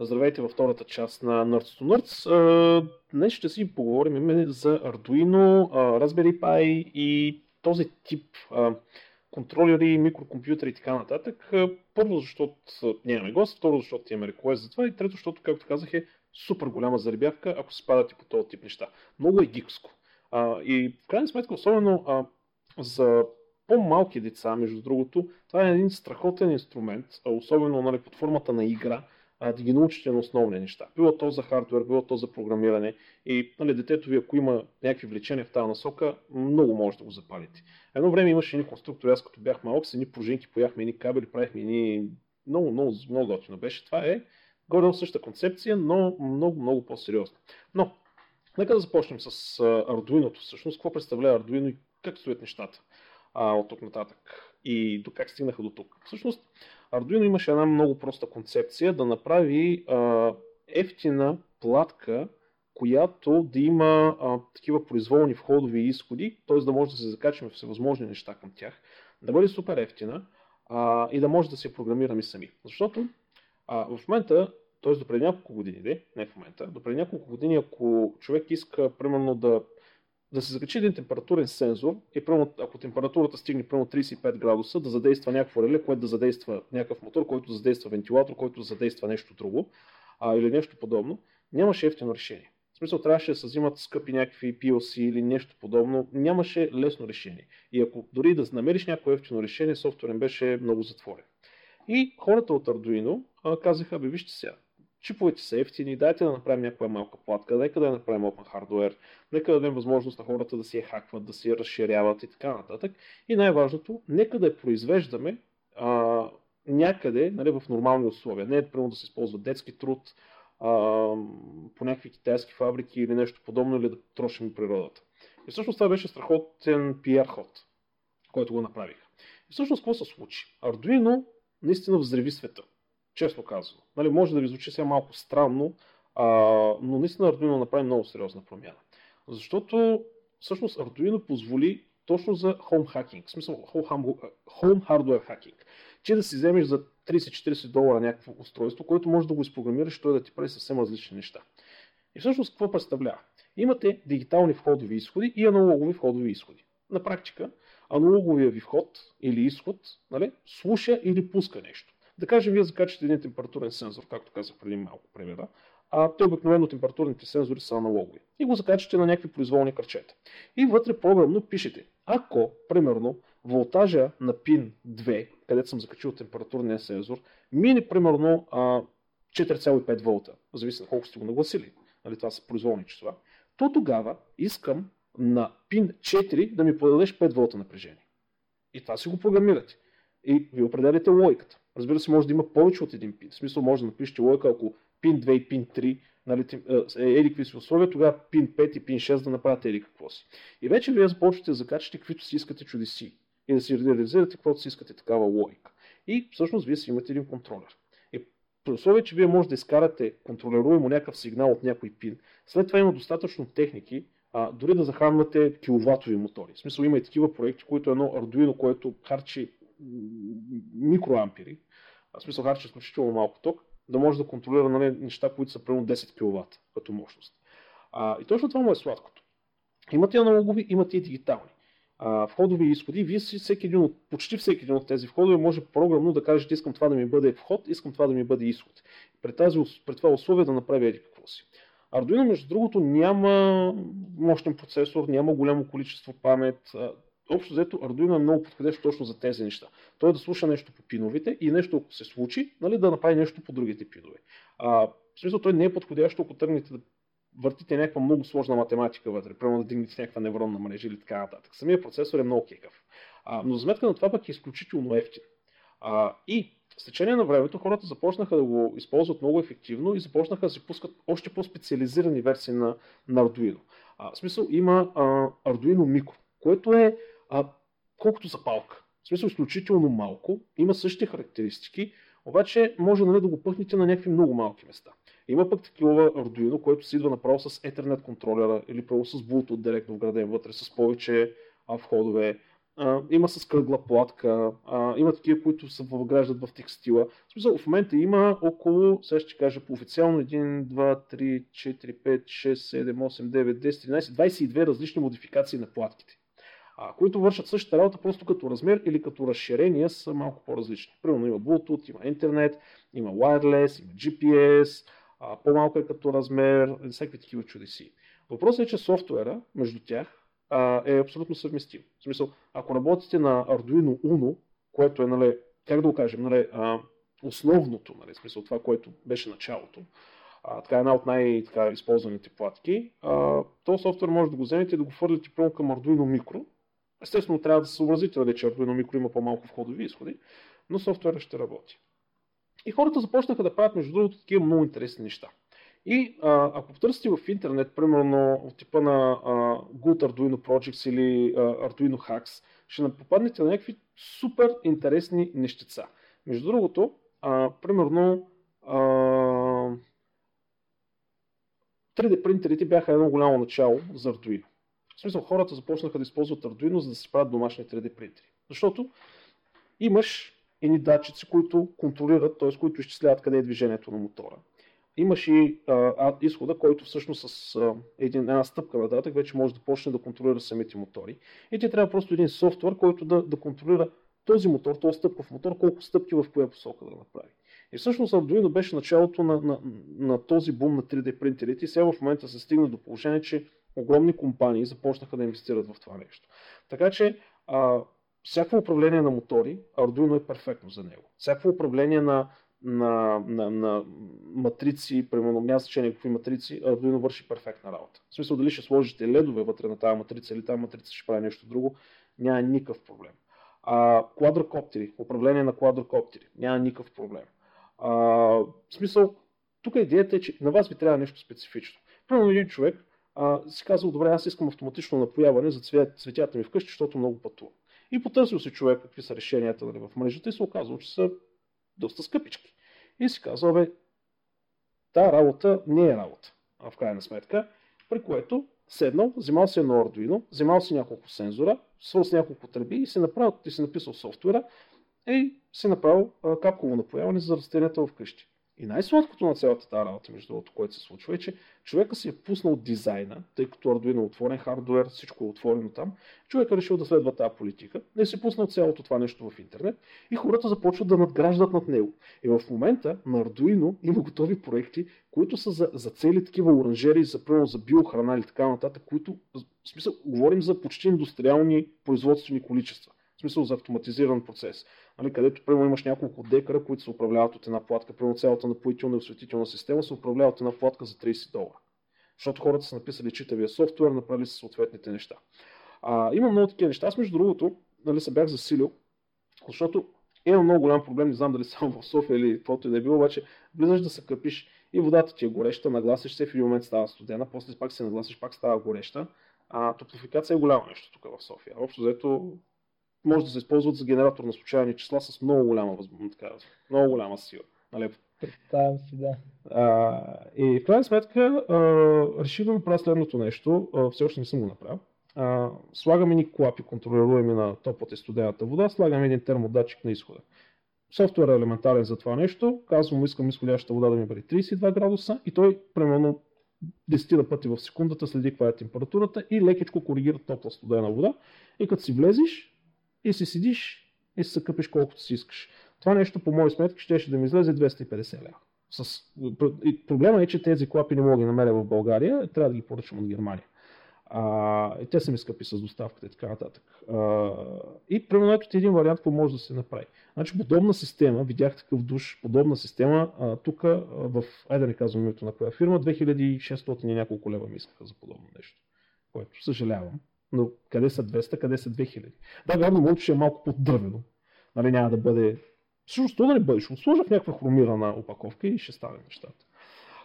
Здравейте във втората част на Nerds to Nerds. Днес ще си поговорим за Arduino, Raspberry Pi и този тип контролери, микрокомпютъри и така нататък. Първо, защото нямаме гост, второ, защото имаме реквест за това и трето, защото, както казах, е супер голяма заребявка, ако се падат и по този тип неща. Много е гикско. И в крайна сметка, особено за по-малки деца, между другото, това е един страхотен инструмент, особено нали, под формата на игра, а, да ги научите на основни неща. Било то за хардвер, било то за програмиране и нали, детето ви, ако има някакви влечения в тази насока, много може да го запалите. Едно време имаше едни конструктори, аз като бях малък, с едни пружинки пояхме едни кабели, правихме едни много, много, много готино беше. Това е горе същата концепция, но много, много по-сериозно. Но, нека да започнем с Arduino. Всъщност, какво представлява Arduino и как стоят нещата а, от тук нататък и до как стигнаха до тук. Всъщност, Arduino имаше една много проста концепция да направи а, ефтина платка, която да има а, такива произволни входови и изходи, т.е. да може да се закачаме всевъзможни неща към тях, да бъде супер ефтина а, и да може да се програмираме сами. Защото а, в момента, т.е. до преди няколко години, не в момента, до няколко години, ако човек иска примерно да да се закачи един температурен сензор и прямо, ако температурата стигне прямо 35 градуса, да задейства някакво реле, което да задейства някакъв мотор, който задейства вентилатор, който да задейства нещо друго а, или нещо подобно, нямаше ефтино решение. В смисъл трябваше да се взимат скъпи някакви PLC или нещо подобно. Нямаше лесно решение. И ако дори да намериш някакво ефтино решение, софтуерен беше много затворен. И хората от Arduino а, казаха, бе вижте сега, чиповете са ефтини, дайте да направим някаква малка платка, нека да я направим open hardware, нека да дадем възможност на хората да си я хакват, да си я разширяват и така нататък. И най-важното, нека да я произвеждаме а, някъде нали, в нормални условия. Не е примерно да се използва детски труд а, по някакви китайски фабрики или нещо подобно, или да трошим природата. И всъщност това беше страхотен PR ход, който го направих. И всъщност какво се случи? Arduino наистина взреви света честно казано. Нали, може да ви звучи сега малко странно, а, но наистина Arduino направи много сериозна промяна. Защото всъщност Arduino позволи точно за home hacking, в смисъл home hardware hacking, че да си вземеш за 30-40 долара някакво устройство, което може да го изпрограмираш, той да ти прави съвсем различни неща. И всъщност какво представлява? Имате дигитални входови изходи и аналогови входови изходи. На практика, аналоговия ви вход или изход нали, слуша или пуска нещо. Да кажем, вие закачате един температурен сензор, както казах преди малко примера, а те обикновено температурните сензори са аналогови. И го закачате на някакви произволни кръчета. И вътре програмно пишете, ако, примерно, волтажа на пин 2, където съм закачил температурния сензор, мине примерно 4,5 волта, зависи на колко сте го нагласили, нали, това са произволни числа, то тогава искам на пин 4 да ми подадеш 5 волта напрежение. И това си го програмирате. И ви определяте логиката. Разбира се, може да има повече от един пин. В смисъл може да напишете лойка, ако пин 2 и пин 3 нали, е еди какви си условия, тогава пин 5 и пин 6 да направите еди какво си. И вече вие започвате да закачате каквито си искате чудеси и да си реализирате каквото си искате такава логика. И всъщност вие си имате един контролер. И при условие, че вие може да изкарате контролируемо някакъв сигнал от някой пин, след това има достатъчно техники, а, дори да захранвате киловатови мотори. В смисъл има и такива проекти, които едно Arduino, което харчи микроампери, в смисъл харчи изключително малко ток, да може да контролира нали, неща, които са примерно 10 кВт като мощност. А, и точно това му е сладкото. Имате аналогови, имате и дигитални. А, входови и изходи, вие всеки един от, почти всеки един от тези входове може програмно да кажете, искам това да ми бъде вход, искам това да ми бъде изход. При, тази, при това условие да направи еди какво си. Arduino, между другото, няма мощен процесор, няма голямо количество памет общо взето Arduino е много подходящо точно за тези неща. Той да слуша нещо по пиновете и нещо, ако се случи, нали, да направи нещо по другите пинове. А, в смисъл, той не е подходящо, ако тръгнете да въртите някаква много сложна математика вътре, примерно да дигнете някаква невронна мрежа или така нататък. Самия процесор е много кекав. А, но за сметка на това пък е изключително ефтин. А, и с течение на времето хората започнаха да го използват много ефективно и започнаха да се пускат още по-специализирани версии на, на Arduino. А, в смисъл има а, Arduino Micro, което е а, колкото за палка. В смисъл изключително малко, има същите характеристики, обаче може нали, да го пъхнете на някакви много малки места. Има пък такива Arduino, който се идва направо с Ethernet контролера или право с Bluetooth директно вграден вътре, с повече входове. а, има с кръгла платка, а, има такива, които се въвграждат в текстила. В смисъл, в момента има около, сега ще кажа по официално 1, 2, 3, 4, 5, 6, 7, 8, 9, 10, 13, 22 различни модификации на платките. Които вършат същата работа, просто като размер или като разширение са малко по-различни. Примерно има Bluetooth, има интернет, има wireless, има GPS, а, по-малко е като размер, всякакви такива чудеси. Въпросът е, че софтуера между тях а, е абсолютно съвместим. В смисъл, ако работите на Arduino Uno, което е, нали, как да го кажем, нали, а, основното, нали, в смисъл това, което беше началото, а, така една от най-използваните платки, а, то софтуер може да го вземете и да го фърлите към Arduino Micro. Естествено, трябва да се съобразите, нали, че Arduino Micro има по-малко входови изходи, но софтуерът ще работи. И хората започнаха да правят, между другото, такива много интересни неща. И а, ако потърсите в интернет, примерно от типа на а, Good Arduino Projects или а, Arduino Hacks, ще попаднете на някакви супер интересни нещица. Между другото, а, примерно а, 3D принтерите бяха едно голямо начало за Arduino. В смисъл, хората започнаха да използват Arduino, за да се правят домашни 3D принтери. Защото имаш едни датчици, които контролират, т.е. които изчисляват къде е движението на мотора имаш и а, изхода, който всъщност с а, един, една стъпка нататък вече може да почне да контролира самите мотори. И ти трябва просто един софтуер, който да, да контролира този мотор, този стъпков мотор, колко стъпки в коя посока да направи. И всъщност Arduino беше началото на, на, на този бум на 3D принтерите и сега в момента се стигна до положение, че огромни компании започнаха да инвестират в това нещо. Така че а, всяко управление на мотори, Arduino е перфектно за него. Всяко управление на, на, на, на матрици, примерно няма значение какви матрици, Arduino върши перфектна работа. В смисъл дали ще сложите ледове вътре на тази матрица или тази матрица ще прави нещо друго, няма никакъв проблем. А, квадрокоптери, управление на квадрокоптери, няма никакъв проблем. А, в смисъл, тук идеята е, че на вас ви трябва нещо специфично. Примерно един човек а, си казал, добре, аз искам автоматично напояване за цвет, цветята ми вкъщи, защото много пътувам. И потърсил си човек какви са решенията нали, в мрежата и се оказало, че са доста скъпички. И си казва, бе, тази работа не е работа, в крайна сметка, при което седнал, взимал си едно Arduino, взимал си няколко сензора, свърл с няколко тръби и си, направил, и си написал софтуера и си направил капково напояване за растенията вкъщи. И най-сладкото на цялата тази работа, между другото, което се случва, е, че човека си е пуснал дизайна, тъй като Arduino е отворен хардвер, всичко е отворено там. Човек е решил да следва тази политика, не си пуснал цялото това нещо в интернет и хората започват да надграждат над него. И в момента на Arduino има готови проекти, които са за, за цели такива оранжери, за, примерно, за биохрана или така нататък, които, в смисъл, говорим за почти индустриални производствени количества. В смисъл за автоматизиран процес нали, където примерно имаш няколко декара, които се управляват от една платка. Примерно цялата напоителна и осветителна система се управлява от една платка за 30 долара. Защото хората са написали читавия софтуер, направили са съответните неща. А, има много такива неща. Аз между другото, нали, се бях засилил, защото има много голям проблем, не знам дали само в София или каквото и да е било, обаче влизаш да се къпиш и водата ти е гореща, нагласиш се, в един момент става студена, после пак се нагласиш, пак става гореща. А топлофикация е голямо нещо тук в София. Общо взето може да се използват за генератор на случайни числа с много голяма така, много голяма сила. Нали? Представям си, да. А, и в крайна сметка а, реших да направя следното нещо. А, все още не съм го направил. А, слагаме ни клапи, контролируеми на топлата и студената вода, слагаме един термодатчик на изхода. Софтуер е елементарен за това нещо. Казвам искам изходящата вода да ми бъде 32 градуса и той примерно 10 на пъти в секундата следи каква е температурата и лекичко коригира топла студена вода. И като си влезеш, и си седиш и се къпиш колкото си искаш. Това нещо, по мои сметки, ще, ще да ми излезе 250 лева. С... Проблема е, че тези клапи не мога да ги намеря в България, трябва да ги поръчам от Германия. А, те са ми скъпи с доставката и така нататък. А, и примерно ето един вариант, какво може да се направи. Значи подобна система, видях такъв душ, подобна система, тук в, айде да не казвам името на коя фирма, 2600 и няколко лева ми искаха за подобно нещо. Което съжалявам. Но къде са 200, къде са 2000? Да, вярно, моето ще е малко по-дървено. Нали, няма да бъде... Всъщност, да не бъде, ще сложа в някаква хромирана опаковка и ще стане нещата.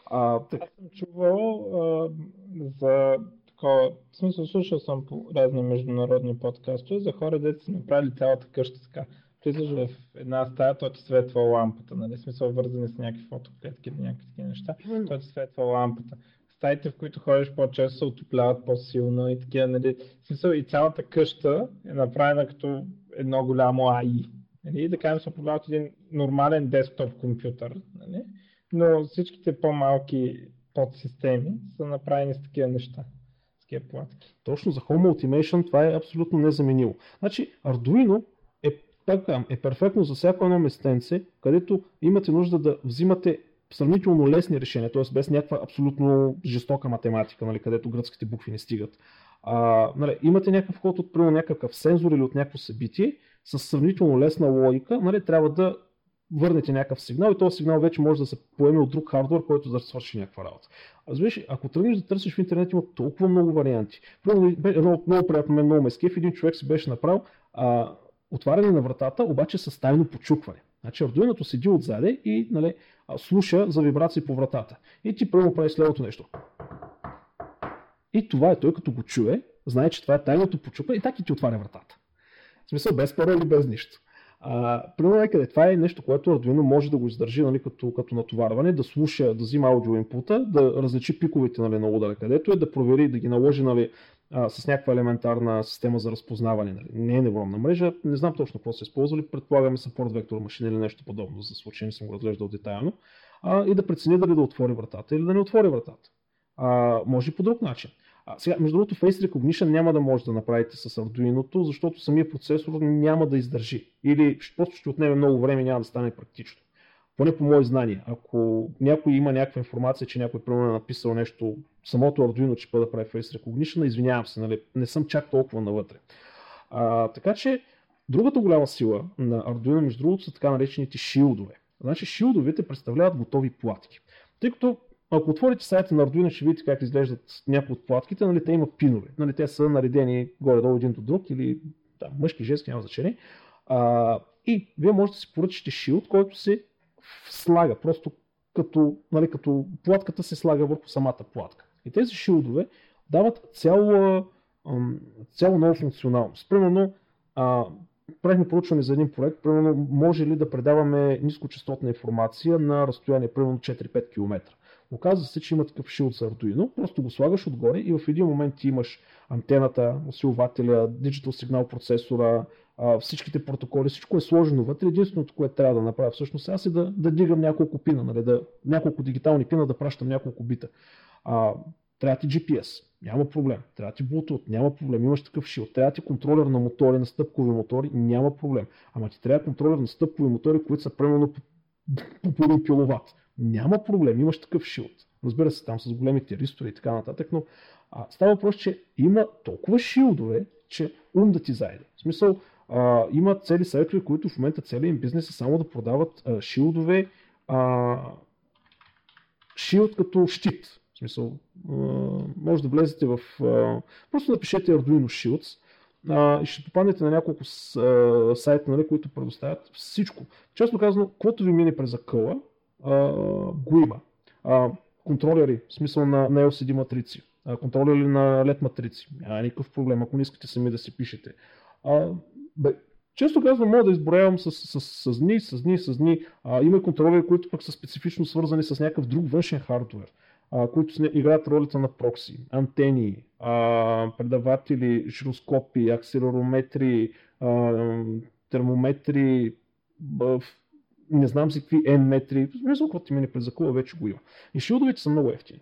А, така... Аз съм чувал а, за такова, в смисъл слушал съм по разни международни подкасти за хора, дето са направили цялата къща така. Влизаш в една стая, той ти светва лампата, нали? Смисъл вързани с някакви фотоклетки или някакви такива неща. Той ти светва лампата стаите, в които ходиш по-често, се отопляват по-силно и такива, нали, смисъл и цялата къща е направена като едно голямо АИ. Нали? Да кажем, се управляват един нормален десктоп компютър, нали? но всичките по-малки подсистеми са направени с такива неща. С такива платки. Точно за Home Automation това е абсолютно незаменимо. Значи Arduino е, пак е перфектно за всяко едно местенце, където имате нужда да взимате сравнително лесни решения, т.е. без някаква абсолютно жестока математика, нали, където гръцките букви не стигат. А, нали, имате някакъв ход от примерно някакъв сензор или от някакво събитие с сравнително лесна логика, нали, трябва да върнете някакъв сигнал и този сигнал вече може да се поеме от друг хардвер, който да свърши някаква работа. Разбираш, ако тръгнеш да търсиш в интернет, има толкова много варианти. Примерно, едно много приятно мен, много мескев, един човек си беше направил а, отваряне на вратата, обаче с тайно почукване. Значи Arduino седи отзаде и нали, слуша за вибрации по вратата. И ти първо прави следното нещо. И това е той като го чуе, знае, че това е тайното почупа и така и ти отваря вратата. В смисъл без пароли, без нищо. А, примерно някъде това е нещо, което Arduino може да го издържи нали, като, като натоварване, да слуша, да взима аудио инпута, да различи пиковете нали, на удара където е, да провери, да ги наложи нали, а, с някаква елементарна система за разпознаване. Нали. Не е невронна мрежа, не знам точно какво са използвали, предполагаме support вектор машина или нещо подобно, за случай не съм го разглеждал детайлно, а, и да прецени дали да отвори вратата или да не отвори вратата. А, може и по друг начин. А, сега, между другото, Face Recognition няма да може да направите с Arduino, защото самия процесор няма да издържи. Или просто ще отнеме много време няма да стане практично. Поне по мои знания. Ако някой има някаква информация, че някой примерно е написал нещо, самото Arduino че да прави Face Recognition, извинявам се, нали, не съм чак толкова навътре. А, така че, другата голяма сила на Arduino, между другото, са така наречените шилдове. Значи шилдовете представляват готови платки. Тъй като ако отворите сайта на Arduino, ще видите как изглеждат някои от платките, нали, те имат пинове. Нали, те са наредени горе-долу един до друг или да, мъжки, женски, няма значение. А, и вие можете да си поръчате шилд, който се слага, просто като, нали, като платката се слага върху самата платка. И тези шилдове дават цяло, цяло нова функционалност. Примерно, а, правихме проучване за един проект, примерно може ли да предаваме нискочастотна информация на разстояние примерно 4-5 км. Оказва се, че има такъв шилд за Arduino, просто го слагаш отгоре и в един момент ти имаш антената, усилвателя, диджитал сигнал процесора, всичките протоколи, всичко е сложено вътре. Единственото, което трябва да направя всъщност аз е да, да дигам няколко пина, нали, да, няколко дигитални пина да пращам няколко бита. А, трябва ти GPS, няма проблем. Трябва ти Bluetooth, няма проблем. Имаш такъв шил. Трябва ти контролер на мотори, на стъпкови мотори, няма проблем. Ама ти трябва контролер на стъпкови мотори, които са примерно по, по, по 1 киловатт. Няма проблем, имаш такъв шилд. Разбира се, там с големите ристори и така нататък, но а, става въпрос, че има толкова шилдове, че ум да ти зайде. В смисъл, а, има цели сайтове, които в момента целият им бизнес е само да продават а, шилдове, а, шилд като щит. В смисъл, а, може да влезете в... А, просто напишете Arduino Shields а, и ще попаднете на няколко сайта, нали, които предоставят всичко. Честно казано, каквото ви мине през акъла, а, го има. А, контролери, в смисъл на, на LCD матрици, а, контролери на LED матрици, няма никакъв проблем, ако не искате сами да си пишете. А, бе, често казвам, мога да изброявам с, с, с, с дни, с дни, с дни. А, има контролери, които пък са специфично свързани с някакъв друг външен хардвер, а, които играят ролята на прокси, антени, а, предаватели, жироскопи, акселерометри, а, термометри, не знам си какви N метри, смисъл, когато ти мине през закула, вече го има. И шилдовете са много ефтини.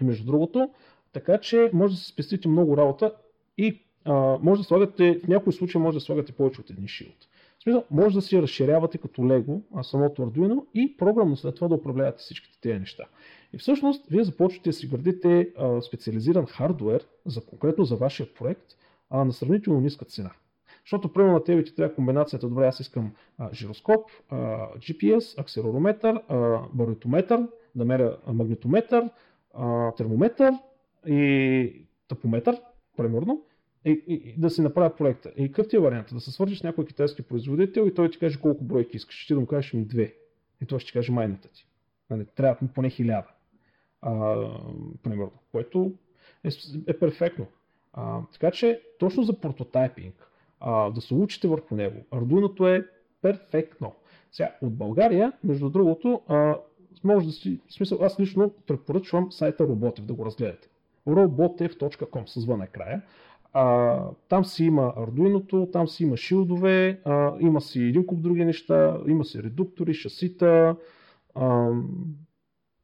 Между другото, така че може да се спестите много работа и може да слагате, в някои случаи може да слагате повече от един шилд. В смисъл, може да си разширявате като Лего а самото Arduino и програмно след това да управлявате всичките тези неща. И всъщност, вие започвате да си градите а, специализиран хардвер, за, конкретно за вашия проект, а, на сравнително ниска цена. Защото, примерно на тебе ти трябва комбинацията, добре, аз искам а, жироскоп, а, GPS, акселерометър, а, барометометър, да меря магнитометър, термометър и тъпометър, примерно, и, и, да си направят проекта. И какъв ти е вариант? Да се свържиш с някой китайски производител и той ти каже колко бройки искаш. Ще ти да му кажеш ми две. И той ще ти каже майната ти. Нали, трябва му поне хиляда. А, примерно. Което е, е перфектно. А, така че, точно за прототайпинг, а, да се учите върху него. Ардуиното е перфектно. Сега, от България, между другото, а, може да си, в смисъл, аз лично препоръчвам сайта Роботев да го разгледате. robotev.com с вън края. А, там си има Arduino, там си има шилдове, а, има си един куп други неща, има си редуктори, шасита. А,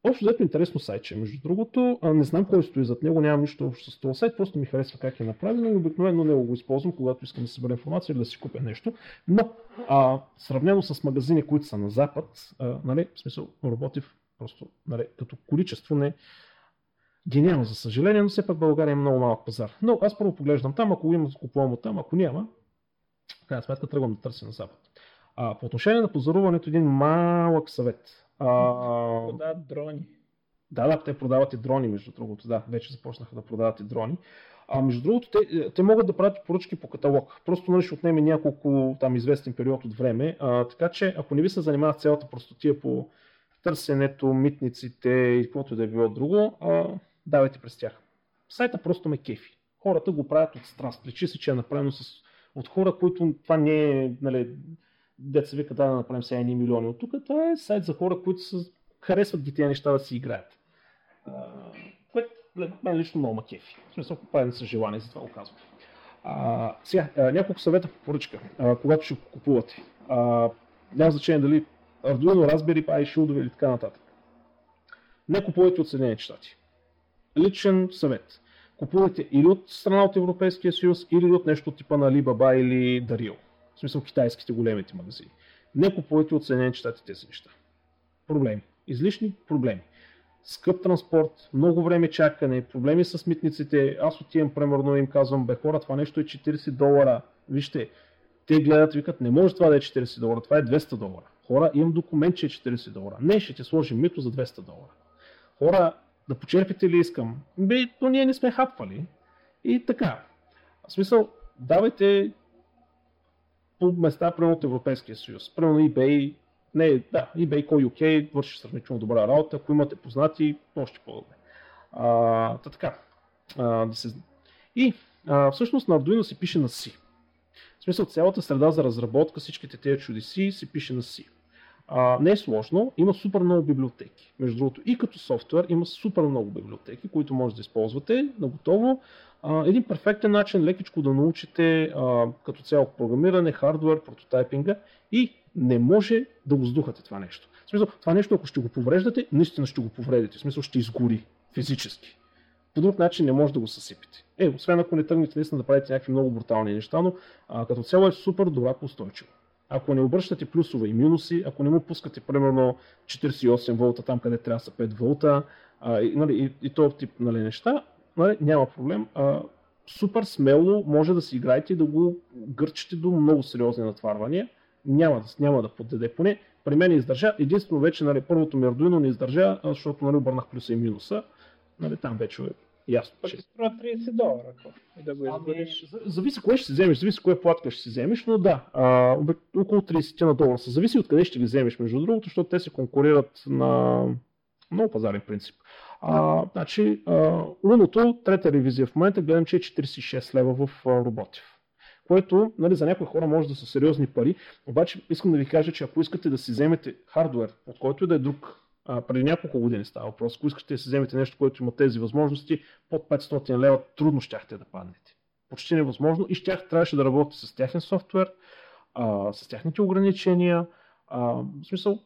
общо взето интересно сайтче, между другото. А, не знам кой стои зад него, нямам нищо общо с този сайт, просто ми харесва как е направено и обикновено него го използвам, когато искам да събера информация или да си купя нещо. Но, а, сравнено с магазини, които са на запад, а, нали, в смисъл, работи просто нали, като количество не, гениално, за съжаление, но все пак България е много малък пазар. Но аз първо поглеждам там, ако има, купувам от там, ако няма, в крайна сметка тръгвам да търся на запад. А, по отношение на позаруването, един малък съвет. А, Продават дрони. Да, да, те продават и дрони, между другото. Да, вече започнаха да продават и дрони. А между другото, те, те могат да правят поръчки по каталог. Просто нали, ще отнеме няколко там известен период от време. А, така че, ако не ви се занимават цялата простотия по търсенето, митниците и каквото да е било друго, а, давайте през тях. Сайта просто ме кефи. Хората го правят от страст. Личи се, че е направено с, от хора, които това не е, нали, деца вика да, направим сега едни милиони от тук. Това е сайт за хора, които са, харесват ги тези неща да си играят. Което мен лично много ма кефи. В смисъл, правим с желание, за това го казвам. А, сега, а, няколко съвета по поръчка, а, когато ще купувате. А, няма значение дали Arduino, Raspberry Pi, шилдове или така нататък. Не купувайте от Съединените щати личен съвет. Купувайте или от страна от Европейския съюз, или от нещо типа на Alibaba или Dario. В смисъл китайските големите магазини. Не купувайте от Съединените щати тези неща. Проблеми. Излишни проблеми. Скъп транспорт, много време чакане, проблеми с митниците. Аз отивам, примерно, им казвам, бе хора, това нещо е 40 долара. Вижте, те гледат, викат, не може това да е 40 долара, това е 200 долара. Хора, имам документ, че е 40 долара. Не, ще ти сложим мито за 200 долара. Хора, да почерпите ли искам? Бе, но ние не сме хапвали. И така. В смисъл, давайте по места, примерно от Европейския съюз. Примерно eBay, не, да, eBay Call UK върши сравнително добра работа. Ако имате познати, още по-добре. А, та така. А, да се... И а, всъщност на Arduino се пише на C. В смисъл, цялата среда за разработка, всичките тези чудеси се пише на C. А, не е сложно, има супер много библиотеки. Между другото, и като софтуер има супер много библиотеки, които може да използвате на готово. А, един перфектен начин лекичко да научите а, като цяло програмиране, хардвер, прототайпинга и не може да го сдухате това нещо. В смисъл, това нещо, ако ще го повреждате, наистина ще го повредите. В смисъл, ще изгори физически. По друг начин не може да го съсипите. Е, освен ако не тръгнете наистина да правите някакви много брутални неща, но а, като цяло е супер добра по устойчиво ако не обръщате плюсове и минуси, ако не му пускате примерно 48 волта там, къде трябва да са 5 волта а, и, нали, и, и този тип нали, неща, нали, няма проблем. А, супер смело може да си играете и да го гърчите до много сериозни натварвания. Няма да, няма да поддаде. Поне при мен издържа. Единствено вече нали, първото ми Arduino не издържа, защото нали, обърнах плюса и минуса. Нали, там вече Ясно. Пък ще струва 30 долара. И да го ами, зависи кое ще си вземеш, зависи кое платка ще си вземеш, но да, а, около 30 на долара. Зависи от къде ще ги вземеш, между другото, защото те се конкурират на много пазарен принцип. А, значи, луното, трета ревизия в момента, гледам, че е 46 лева в Роботив. Което нали, за някои хора може да са сериозни пари, обаче искам да ви кажа, че ако искате да си вземете хардвер, от който и да е друг а, преди няколко години става въпрос. Ако искате да си вземете нещо, което има тези възможности, под 500 лева трудно щяхте да паднете. Почти невъзможно и щях трябваше да работите с тяхен софтуер, а, с тяхните ограничения. А, в смисъл,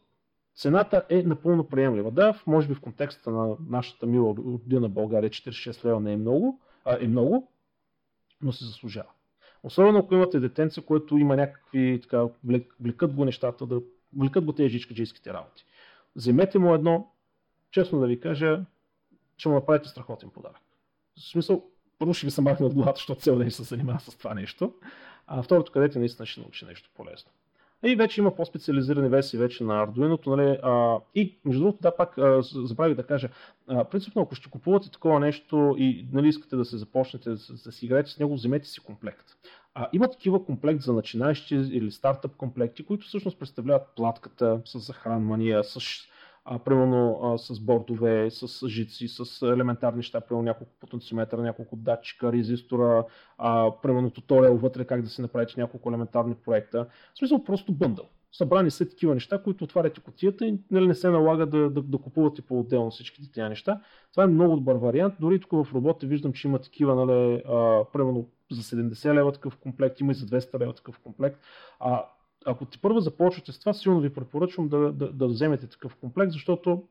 цената е напълно приемлива. Да, може би в контекста на нашата мила родина България 46 лева не е много, а, е много, но се заслужава. Особено ако имате детенца, което има някакви, така, влекат го нещата, да влекат го тези жичкаджийските работи вземете му едно, честно да ви кажа, ще му направите страхотен подарък. В смисъл, първо ще ви се махне от главата, защото цел ден се занимава с това нещо, а второто, където наистина ще научи нещо полезно. И вече има по-специализирани версии вече на Arduino. Нали, а, и между другото, да, пак а, забравих да кажа, а, принципно, ако ще купувате такова нещо и нали, искате да се започнете да, да си играете с него, вземете си комплект. А, има такива комплект за начинаещи или стартъп комплекти, които всъщност представляват платката с захранвания, с а, примерно а, с бордове, с жици, с елементарни неща, примерно няколко потенциометра, няколко датчика, резистора, а, примерно туториал вътре как да си направите няколко елементарни проекта. В смисъл просто бъндъл. Събрани са такива неща, които отваряте котията и нали, не се налага да, да, да купувате по-отделно всичките тези неща. Това е много добър вариант. Дори тук в работа виждам, че има такива, нали, а, примерно за 70 лева такъв комплект, има и за 200 лева такъв комплект. А, ако ти първо започвате с това, силно ви препоръчвам да, да, да вземете такъв комплект, защото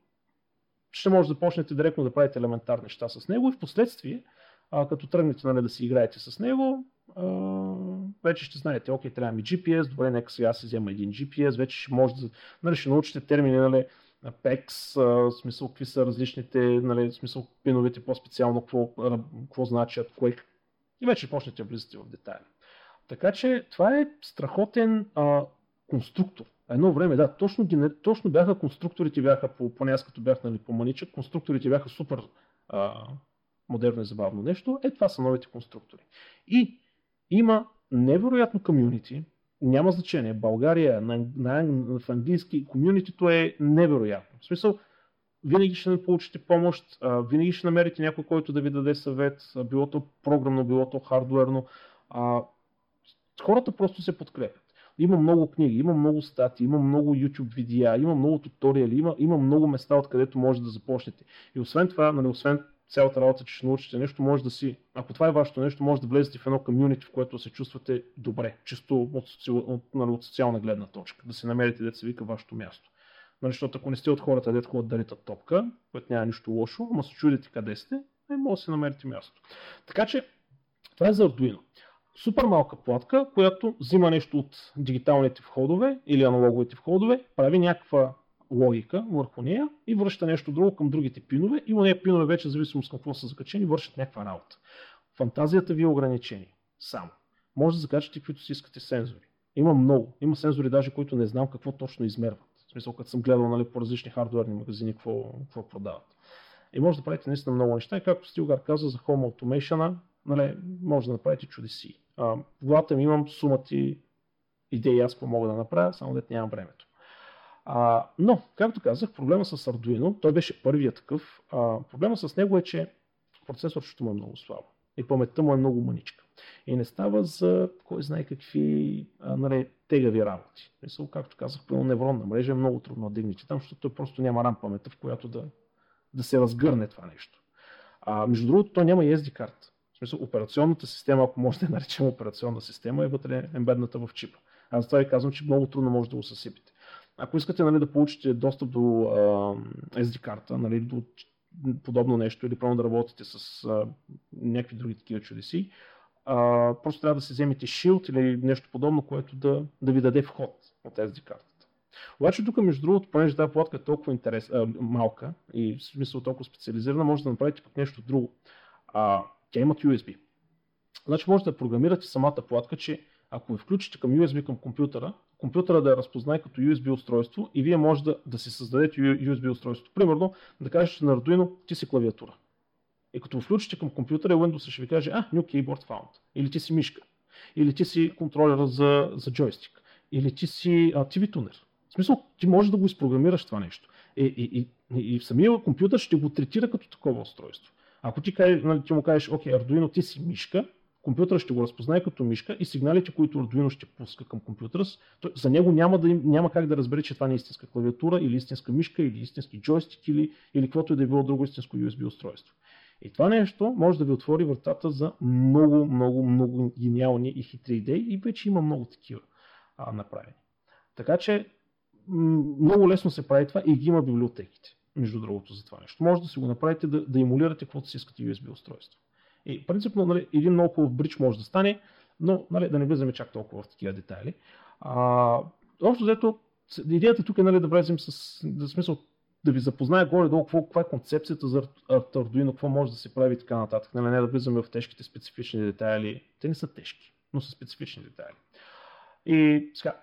ще може да почнете директно да правите елементарни неща с него и в последствие, като тръгнете нали, да си играете с него, вече ще знаете, окей, трябва ми GPS, добре, нека сега си взема един GPS, вече ще може да, нали, ще научите термини, нали, PEX, в смисъл какви са различните, нали, смисъл пиновете по-специално, какво, какво значат, кое, и вече почнете да влизате в детайли. Така че това е страхотен а, конструктор. Едно време, да, точно, точно бяха конструкторите, бяха, по, поне аз като бях нали, по-маничък, конструкторите бяха супер а, модерно и забавно нещо. Е, това са новите конструктори. И има невероятно комюнити, няма значение. България на, на, на, в английски комюнитито е невероятно. В смисъл, винаги ще получите помощ, а, винаги ще намерите някой, който да ви даде съвет, а, било то програмно, било то хардуерно. А, хората просто се подкрепят. Има много книги, има много статии, има много YouTube видеа, има много туториали, има, има много места, откъдето може да започнете. И освен това, нали, освен цялата работа, че ще научите нещо, може да си, ако това е вашето нещо, може да влезете в едно комюнити, в което се чувствате добре, чисто от, от, нали, от социална гледна точка, да си намерите, се вика вашето място. Нали, защото ако не сте от хората, дето ходят да ритат топка, което няма нищо лошо, ама се чудите къде сте, не може да си намерите място. Така че, това е за Arduino. Супер малка платка, която взима нещо от дигиталните входове или аналоговите входове, прави някаква логика върху нея и връща нещо друго към другите пинове и у нея пинове вече, зависимо с какво са закачени, вършат някаква работа. Фантазията ви е ограничение. Само. Може да закачате каквито си искате сензори. Има много. Има сензори даже, които не знам какво точно измерват. В смисъл, като съм гледал нали, по различни хардуерни магазини какво, какво продават. И може да правите наистина много неща. И както Стилгар каза за Home Automation, нали, може да направите чудеси. А, в главата ми имам сумати идеи, аз какво мога да направя, само дете нямам времето. А, но, както казах, проблема с Arduino, той беше първият такъв. А, проблема с него е, че процесорчето му е много слабо и паметта му е много маничка. И не става за кой знае какви а, нали, тегави работи. Мисъл, както казах, пълно невронна мрежа е много трудно да дигнете там, защото той просто няма рам паметта, в която да, да се разгърне това нещо. А, между другото, той няма и SD карта. В смисъл, операционната система, ако може да наречем операционна система, е вътре ембедната в чипа. Аз това ви казвам, че много трудно може да го съсипите. Ако искате нали, да получите достъп до а, SD карта, нали, до подобно нещо или просто да работите с а, някакви други такива чудеси, а, просто трябва да си вземете Shield или нещо подобно, което да, да ви даде вход от SD картата. Обаче тук, между другото, понеже тази платка е толкова интерес, а, малка и в смисъл толкова специализирана, може да направите пък нещо друго. А, тя имат USB. Значи може да програмирате самата платка, че ако ви включите към USB към компютъра, компютъра да я разпознае като USB устройство и вие може да, да си създадете USB устройство. Примерно, да кажете на Arduino, ти си клавиатура. И като включите към компютъра, Windows ще ви каже, а, New Keyboard Found. Или ти си мишка. Или ти си контролера за, за джойстик. Или ти си а, TV тунер. В смисъл, ти можеш да го изпрограмираш това нещо. И, и, и, и самия компютър ще го третира като такова устройство. Ако ти, кажеш, нали, ти му кажеш, окей, Arduino, ти си мишка, компютъра ще го разпознае като мишка и сигналите, които Arduino ще пуска към компютъра, за него няма, да, няма как да разбере, че това не е истинска клавиатура или истинска мишка или истински джойстик или, или каквото и да е било друго истинско USB устройство. И това нещо може да ви отвори вратата за много, много, много гениални и хитри идеи и вече има много такива а, направени. Така че много лесно се прави това и ги има библиотеките, между другото, за това нещо. Може да си го направите да, да емулирате каквото си искате USB устройство. И принципно нали, един много хубав брич може да стане, но нали, да не влизаме чак толкова в такива детайли. А, общо взето, идеята тук е нали, да влезем с да, смисъл да ви запознае горе-долу какво, каква е концепцията за Arduino, какво може да се прави и така нататък. Нали, не да влизаме в тежките специфични детайли. Те не са тежки, но са специфични детайли. И сега,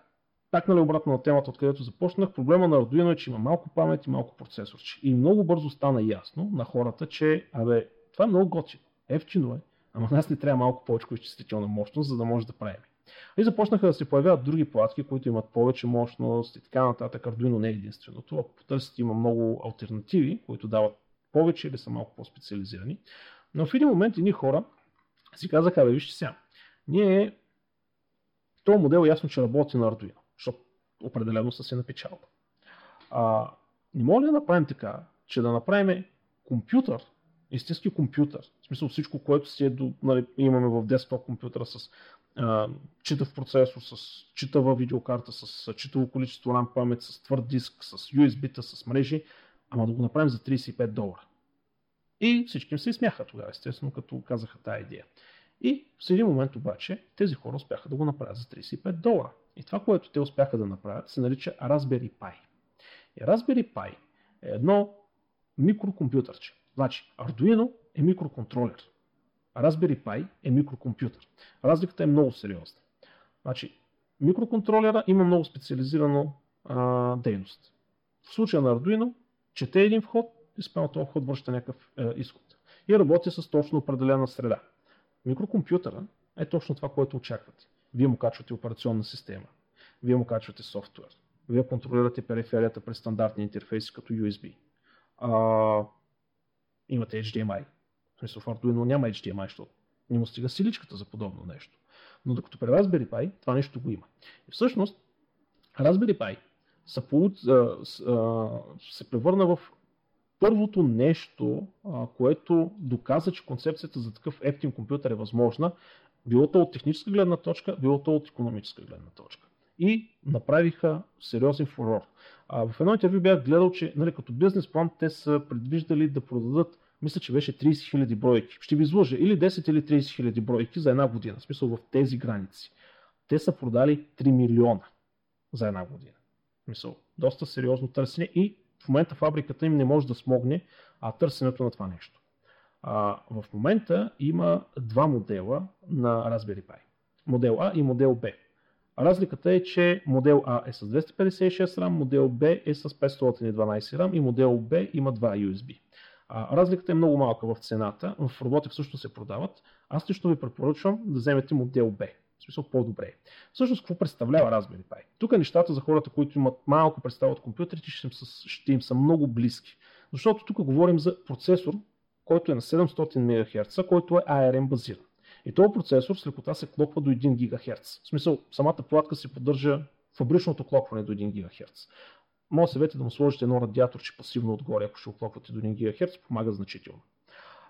так нали обратно на темата, откъдето започнах, проблема на Arduino е, че има малко памет и малко процесор. И много бързо стана ясно на хората, че абе, това е много готино. Ефтино е, ама нас ни трябва малко повече изчислителна мощност, за да може да правим. И започнаха да се появяват други платки, които имат повече мощност и така нататък. Arduino не е единственото. Ако потърсите, има много альтернативи, които дават повече или са малко по-специализирани. Но в един момент едни хора си казаха, бе, вижте сега, ние този модел ясно, че работи на Arduino. Защото определено са си на. А, не може да направим така, че да направим компютър, истински компютър, в смисъл всичко, което си е до, нали, имаме в десктоп компютъра с а, читав процесор, с читава видеокарта, с читаво количество RAM памет, с твърд диск, с USB-та, с мрежи, ама да го направим за 35 долара. И всички им се изсмяха тогава, естествено, като казаха тази идея. И в един момент обаче тези хора успяха да го направят за 35 долара. И това, което те успяха да направят, се нарича Raspberry Pi. И Raspberry Pi е едно микрокомпютърче. Значи, Arduino е микроконтролер. Raspberry Pi е микрокомпютър. Разликата е много сериозна. Значи, микроконтролера има много специализирана а, дейност. В случая на Arduino, чете един вход и спрямо този вход връща някакъв е, изход. И работи с точно определена среда. Микрокомпютъра е точно това, което очаквате. Вие му качвате операционна система. Вие му качвате софтуер. Вие контролирате периферията през стандартни интерфейси като USB. А, имате HDMI. В смисъл в Arduino няма HDMI, защото не му стига силичката за подобно нещо. Но докато при Raspberry Pi това нещо го има. И всъщност Raspberry Pi се превърна в първото нещо, което доказа, че концепцията за такъв ефтин компютър е възможна, било то от техническа гледна точка, било то от економическа гледна точка. И направиха сериозен фурор. А, в едно интервю бях гледал, че нали, като бизнес план те са предвиждали да продадат, мисля, че беше 30 000 бройки. Ще ви изложа или 10 или 30 000 бройки за една година. В смисъл в тези граници. Те са продали 3 милиона за една година. В смисъл, доста сериозно търсене и в момента фабриката им не може да смогне а, търсенето на това нещо. А, в момента има два модела на Raspberry Pi. Модел А и модел Б. Разликата е, че модел А е с 256 RAM, модел Б е с 512 RAM и модел Б има 2 USB. А, разликата е много малка в цената, в роботи всъщност се продават. Аз лично ви препоръчвам да вземете модел Б. В смисъл по-добре. Всъщност какво представлява Raspberry Pi? Тук нещата за хората, които имат малко представа от компютрите, ще им, са, ще им са много близки. Защото тук говорим за процесор, който е на 700 МГц, който е ARM базиран. И този процесор с лекота се клоква до 1 ГГц. В смисъл, самата платка се поддържа фабричното клокване до 1 ГГц. Може съвете да му сложите едно радиаторче пасивно отгоре, ако ще оклоквате до 1 ГГц, помага значително.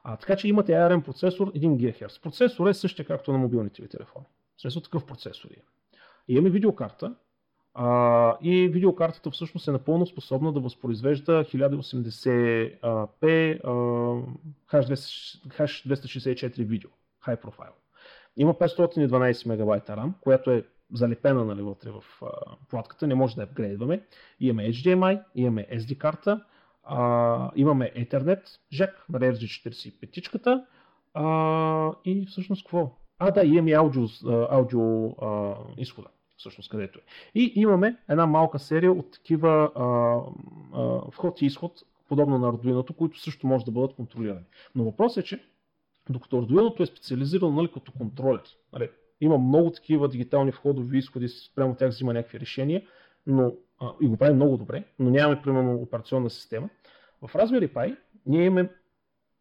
А, така че имате ARM процесор 1 ГГц. Процесор е същия както на мобилните ви телефони. Смисъл такъв процесор е. И имаме видеокарта, а, и видеокартата всъщност е напълно способна да възпроизвежда 1080p H264 видео, high profile. Има 512 МБ RAM, която е залепена нали, вътре в а, платката, не може да я апгрейдваме. Имаме HDMI, имаме SD карта, а, имаме Ethernet, jack на RJ45 а, и всъщност какво? А, да, имаме аудио, аудио а, изхода всъщност където е. И имаме една малка серия от такива а, а, вход и изход, подобно на Arduino, които също може да бъдат контролирани. Но въпросът е, че докато Arduino е специализирано нали, като контролер, нали, има много такива дигитални входови изходи, спрямо тях взима някакви решения, но, а, и го прави много добре, но нямаме примерно операционна система. В Raspberry Pi ние имаме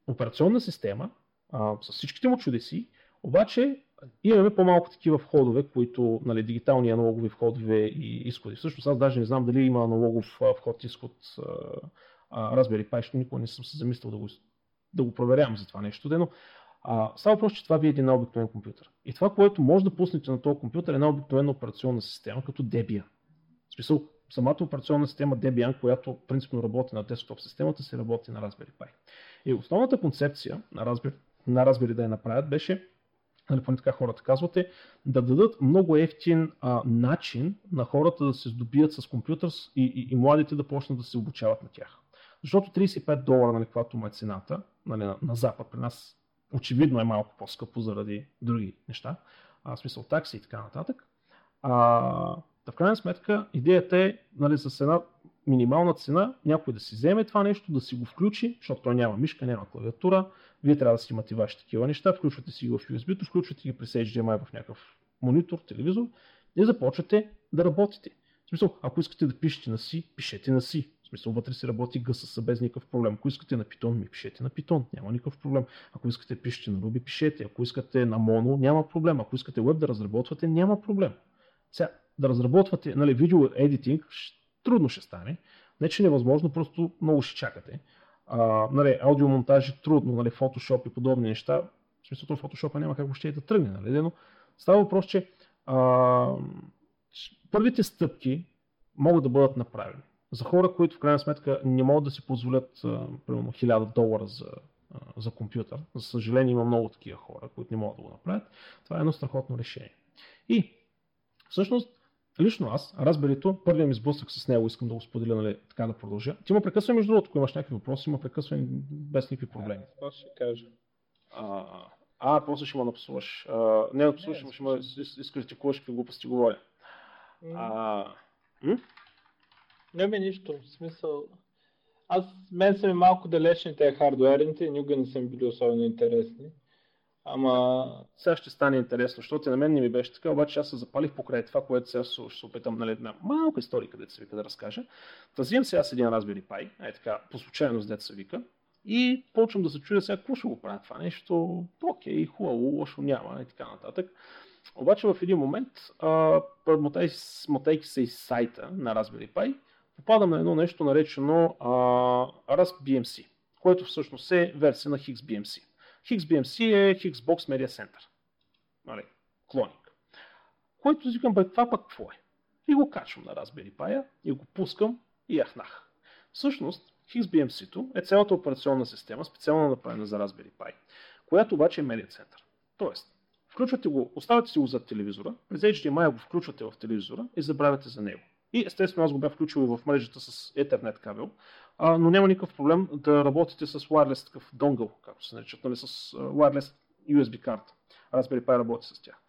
операционна система а, с всичките му чудеси, обаче имаме по-малко такива входове, които, нали, дигитални аналогови входове и изходи. Всъщност аз даже не знам дали има аналогов вход-изход Raspberry Pi, защото никога не съм се замислил да го, да го проверявам за това нещо, но а, става просто, че това ви е един обикновен компютър. И това, което може да пуснете на този компютър е една обикновена операционна система, като Debian. В смисъл, самата операционна система Debian, която принципно работи на десктоп системата, се работи на Raspberry Pi. И основната концепция на Raspberry, на Raspberry да я направят беше нали, поне така хората казвате, да дадат много ефтин а, начин на хората да се здобият с компютър и, и, и младите да почнат да се обучават на тях. Защото 35 долара, нали, каквато му е цената, нали, на, на Запад, при нас очевидно е малко по-скъпо заради други неща, а, смисъл такси и така нататък. А, да в крайна сметка идеята е нали, с една минимална цена някой да си вземе това нещо, да си го включи, защото той няма мишка, няма клавиатура, вие трябва да си имате ваши такива неща, включвате си ги в USB-то, включвате ги през HDMI в някакъв монитор, телевизор и започвате да работите. В смисъл, ако искате да пишете на си, пишете на си. Смисъл, вътре си работи GSS без никакъв проблем. Ако искате на Python, ми пишете на Python, няма никакъв проблем. Ако искате пишете на Ruby, пишете. Ако искате на Mono, няма проблем. Ако искате web да разработвате, няма проблем. Сега, да разработвате нали, видео едитинг, трудно ще стане. Не, че невъзможно, просто много ще чакате. А, нали, аудиомонтажи трудно, нали, Photoshop и подобни неща. В смисъл, в Photoshop няма как въобще да тръгне, нали, но става въпрос, че а, първите стъпки могат да бъдат направени. За хора, които в крайна сметка не могат да си позволят а, примерно 1000 долара за, а, за компютър, за съжаление има много такива хора, които не могат да го направят, това е едно страхотно решение. И всъщност Лично аз, разберито, първият ми сблъсък с него, искам да го споделя, нали, така да продължа. Ти ма прекъсвай между другото, ако имаш някакви въпроси, има прекъсвай без никакви проблеми. Това ще кажа. А, а, после ще ме напсуваш. А, не напсуваш, ще ме изкритикуваш какви глупости говоря. А, м? Не ми нищо, в смисъл. Аз, мен са ми малко далечни тези хардуерните и никога не са ми били особено интересни. Ама... Сега ще стане интересно, защото на мен не ми беше така, обаче аз се запалих покрай това, което сега ще се опитам, нали, на малка история, където се вика да разкажа. Та взимам сега с един Raspberry Pi, е така, по случайност дете се вика, и почвам да се чудя сега какво ще го правя това нещо. Окей, хубаво, лошо няма и така нататък. Обаче в един момент, мотайки се из сайта на Raspberry Pi, попадам на едно нещо наречено а, RaspBMC, което всъщност е версия на HixBMC. HixBMC е Xbox Media Center. Нали, клоник. Който викам, бе, това пък какво е? И го качвам на Raspberry Pi и го пускам и яхнах. Всъщност, XBMC-то е цялата операционна система, специално направена за Raspberry Pi, която обаче е Media Center. Тоест, включвате го, оставяте си го зад телевизора, през HDMI го включвате в телевизора и забравяте за него. И естествено аз го бях включил в мрежата с Ethernet кабел, а, но няма никакъв проблем да работите с wireless такъв донгъл, както се наричат, нали, с wireless USB карта. Raspberry Pi работи с тях.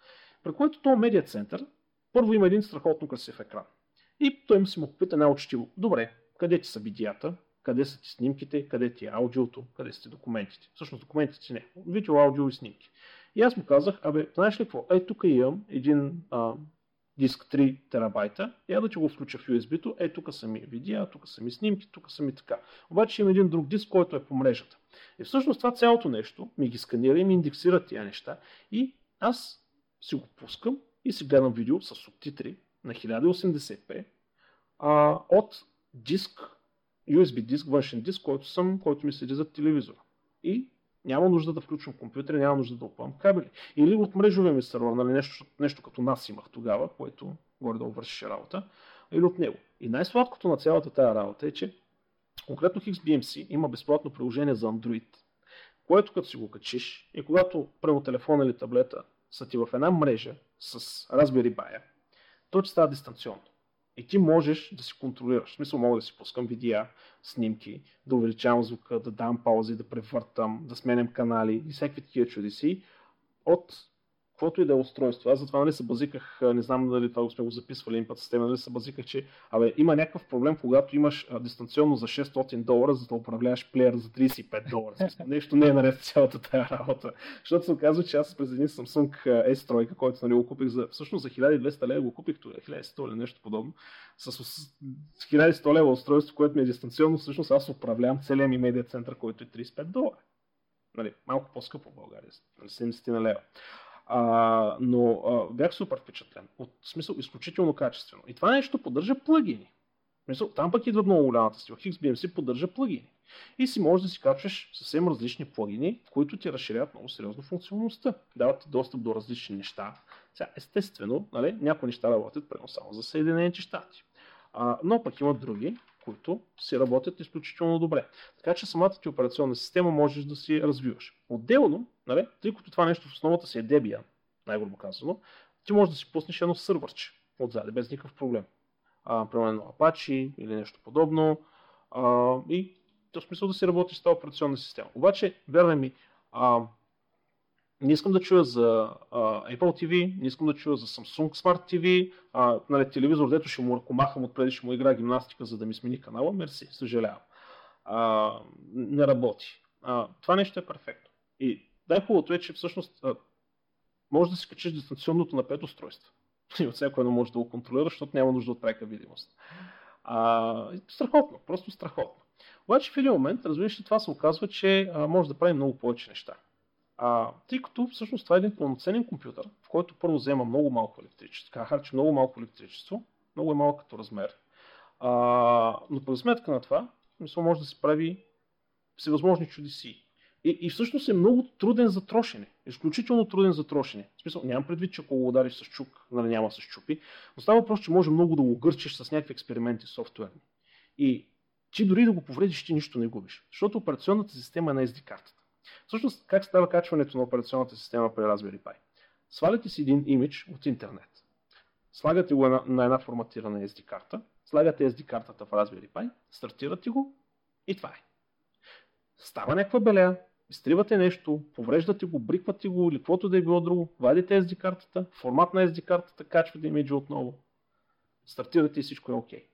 При което то Media Center първо има един страхотно красив екран. И той му си му попита най-учтиво. Добре, къде ти са видеята, къде са ти снимките, къде ти е аудиото, къде са ти документите. Всъщност документите ти не. Видео, аудио и снимки. И аз му казах, абе, знаеш ли какво? Ей, тук имам един а, диск 3 терабайта, я да ти го включа в USB-то, е тук са ми видеа, тук са ми снимки, тук са ми така. Обаче има един друг диск, който е по мрежата. И всъщност това цялото нещо ми ги сканира и ми индексира тия неща и аз си го пускам и си гледам видео с субтитри на 1080p а, от диск, USB диск, външен диск, който, съм, който ми седи за телевизора. И няма нужда да включвам компютър, няма нужда да опъвам кабели. Или от мрежовия ми сервер, нали, нещо, нещо като нас имах тогава, което горе да вършеше работа, или от него. И най-сладкото на цялата тази работа е, че конкретно XBMC има безплатно приложение за Android, което като си го качиш и когато прямо телефона или таблета са ти в една мрежа с Raspberry Pi, то ще става дистанционно. И ти можеш да си контролираш. В смисъл мога да си пускам видеа, снимки, да увеличавам звука, да дам паузи, да превъртам, да сменям канали и всякакви такива чудеси от каквото и да е устройство. Аз затова нали се базиках, не знам дали това сме го записвали един път с теб, нали се базиках, че абе, има някакъв проблем, когато имаш дистанционно за 600 долара, за да управляваш плеер за 35 долара. Нещо не е наред цялата тая работа. Защото се оказва, че аз през един Samsung S3, който нали, го купих за, всъщност за 1200 лева го купих тогава, 1100 или нещо подобно, с, с 1100 лева устройство, което ми е дистанционно, всъщност аз управлявам целият ми медиа център, който е 35 долара. Нали, малко по-скъпо в България, 70 на лева. А, но а, бях супер впечатлен. От смисъл изключително качествено. И това нещо поддържа плагини. Мисъл, там пък идва много голямата стила. XBMC поддържа плагини. И си можеш да си качваш съвсем различни плагини, които ти разширяват много сериозно функционалността. Дават ти достъп до различни неща. Сега, естествено, нали, някои неща работят прено само за Съединените щати. А, но пък има други, които си работят изключително добре. Така че самата ти операционна система можеш да си развиваш. Отделно, нали, тъй като това нещо в основата си е Debian, най-грубо казано, ти можеш да си пуснеш едно сървърче отзади, без никакъв проблем. А, примерно Apache или нещо подобно. А, и в смисъл да си работиш с тази операционна система. Обаче, вярвай ми, а, не искам да чуя за а, Apple TV, не искам да чуя за Samsung Smart TV, а, нали, телевизор, дето ще му ръкомахам отпреди, ще му игра гимнастика, за да ми смени канала, мерси, съжалявам. А, не работи. А, това нещо е перфектно. И най-хубавото е, че всъщност а, може да си качиш дистанционното на пет устройства. И от всяко едно може да го контролираш, защото няма нужда от прека видимост. А, страхотно, просто страхотно. Обаче в един момент, разбираш това се оказва, че а, може да прави много повече неща. А, тъй като всъщност това е един пълноценен компютър, в който първо взема много малко електричество, така харчи много малко електричество, много е малко като размер. А, но по сметка на това, мисля, може да се прави всевъзможни чудеси. И, и всъщност е много труден за трошене. Изключително труден за трошене. В смисъл, нямам предвид, че ако го удариш с чук, нали няма с чупи, но става въпрос, че може много да го гърчиш с някакви експерименти софтуерни. И ти дори да го повредиш, ти нищо не губиш. Защото операционната система е на SD картата. Всъщност, как става качването на операционната система при Raspberry Pi? Сваляте си един имидж от интернет. Слагате го на, на една форматирана SD карта, слагате SD картата в Raspberry Pi, стартирате го и това е. Става някаква беля, изтривате нещо, повреждате го, бриквате го или каквото да е било друго, вадите SD картата, формат на SD картата, качвате имиджа отново, стартирате и всичко е окей. Okay.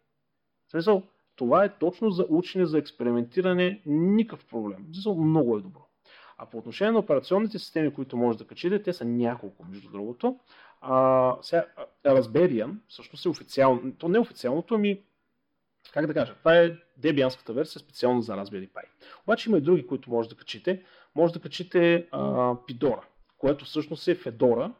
Смисъл, това е точно за учене, за експериментиране, никакъв проблем. В смисъл, много е добро. А по отношение на операционните системи, които може да качите, те са няколко, между другото. А, сега, Raspberry, всъщност е официално, то не е официалното, ами как да кажа, това е Debianската версия специално за Raspberry Pi. Обаче има и други, които може да качите. Може да качите Pidora, което всъщност е Fedora,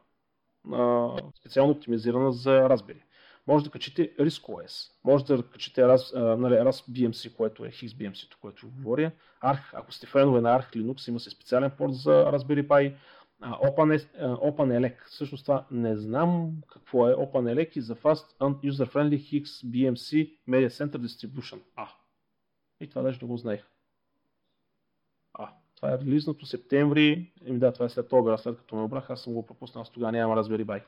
а, специално оптимизирана за Raspberry. Може да качите RISC-OS, може да качите RAS, а, нали, BMC, което е XBMC, което говоря. Arch, ако сте фенове на Arch Linux, има се специален порт за Raspberry Pi. Open, OpenELEC, всъщност това не знам какво е OpenELEC и за Fast and User Friendly BMC Media Center Distribution. А, и това даже не го знаех. А, това е релизнато септември. Еми да, това е след обера, след като ме обрах, аз съм го пропуснал, с тогава няма Raspberry Pi.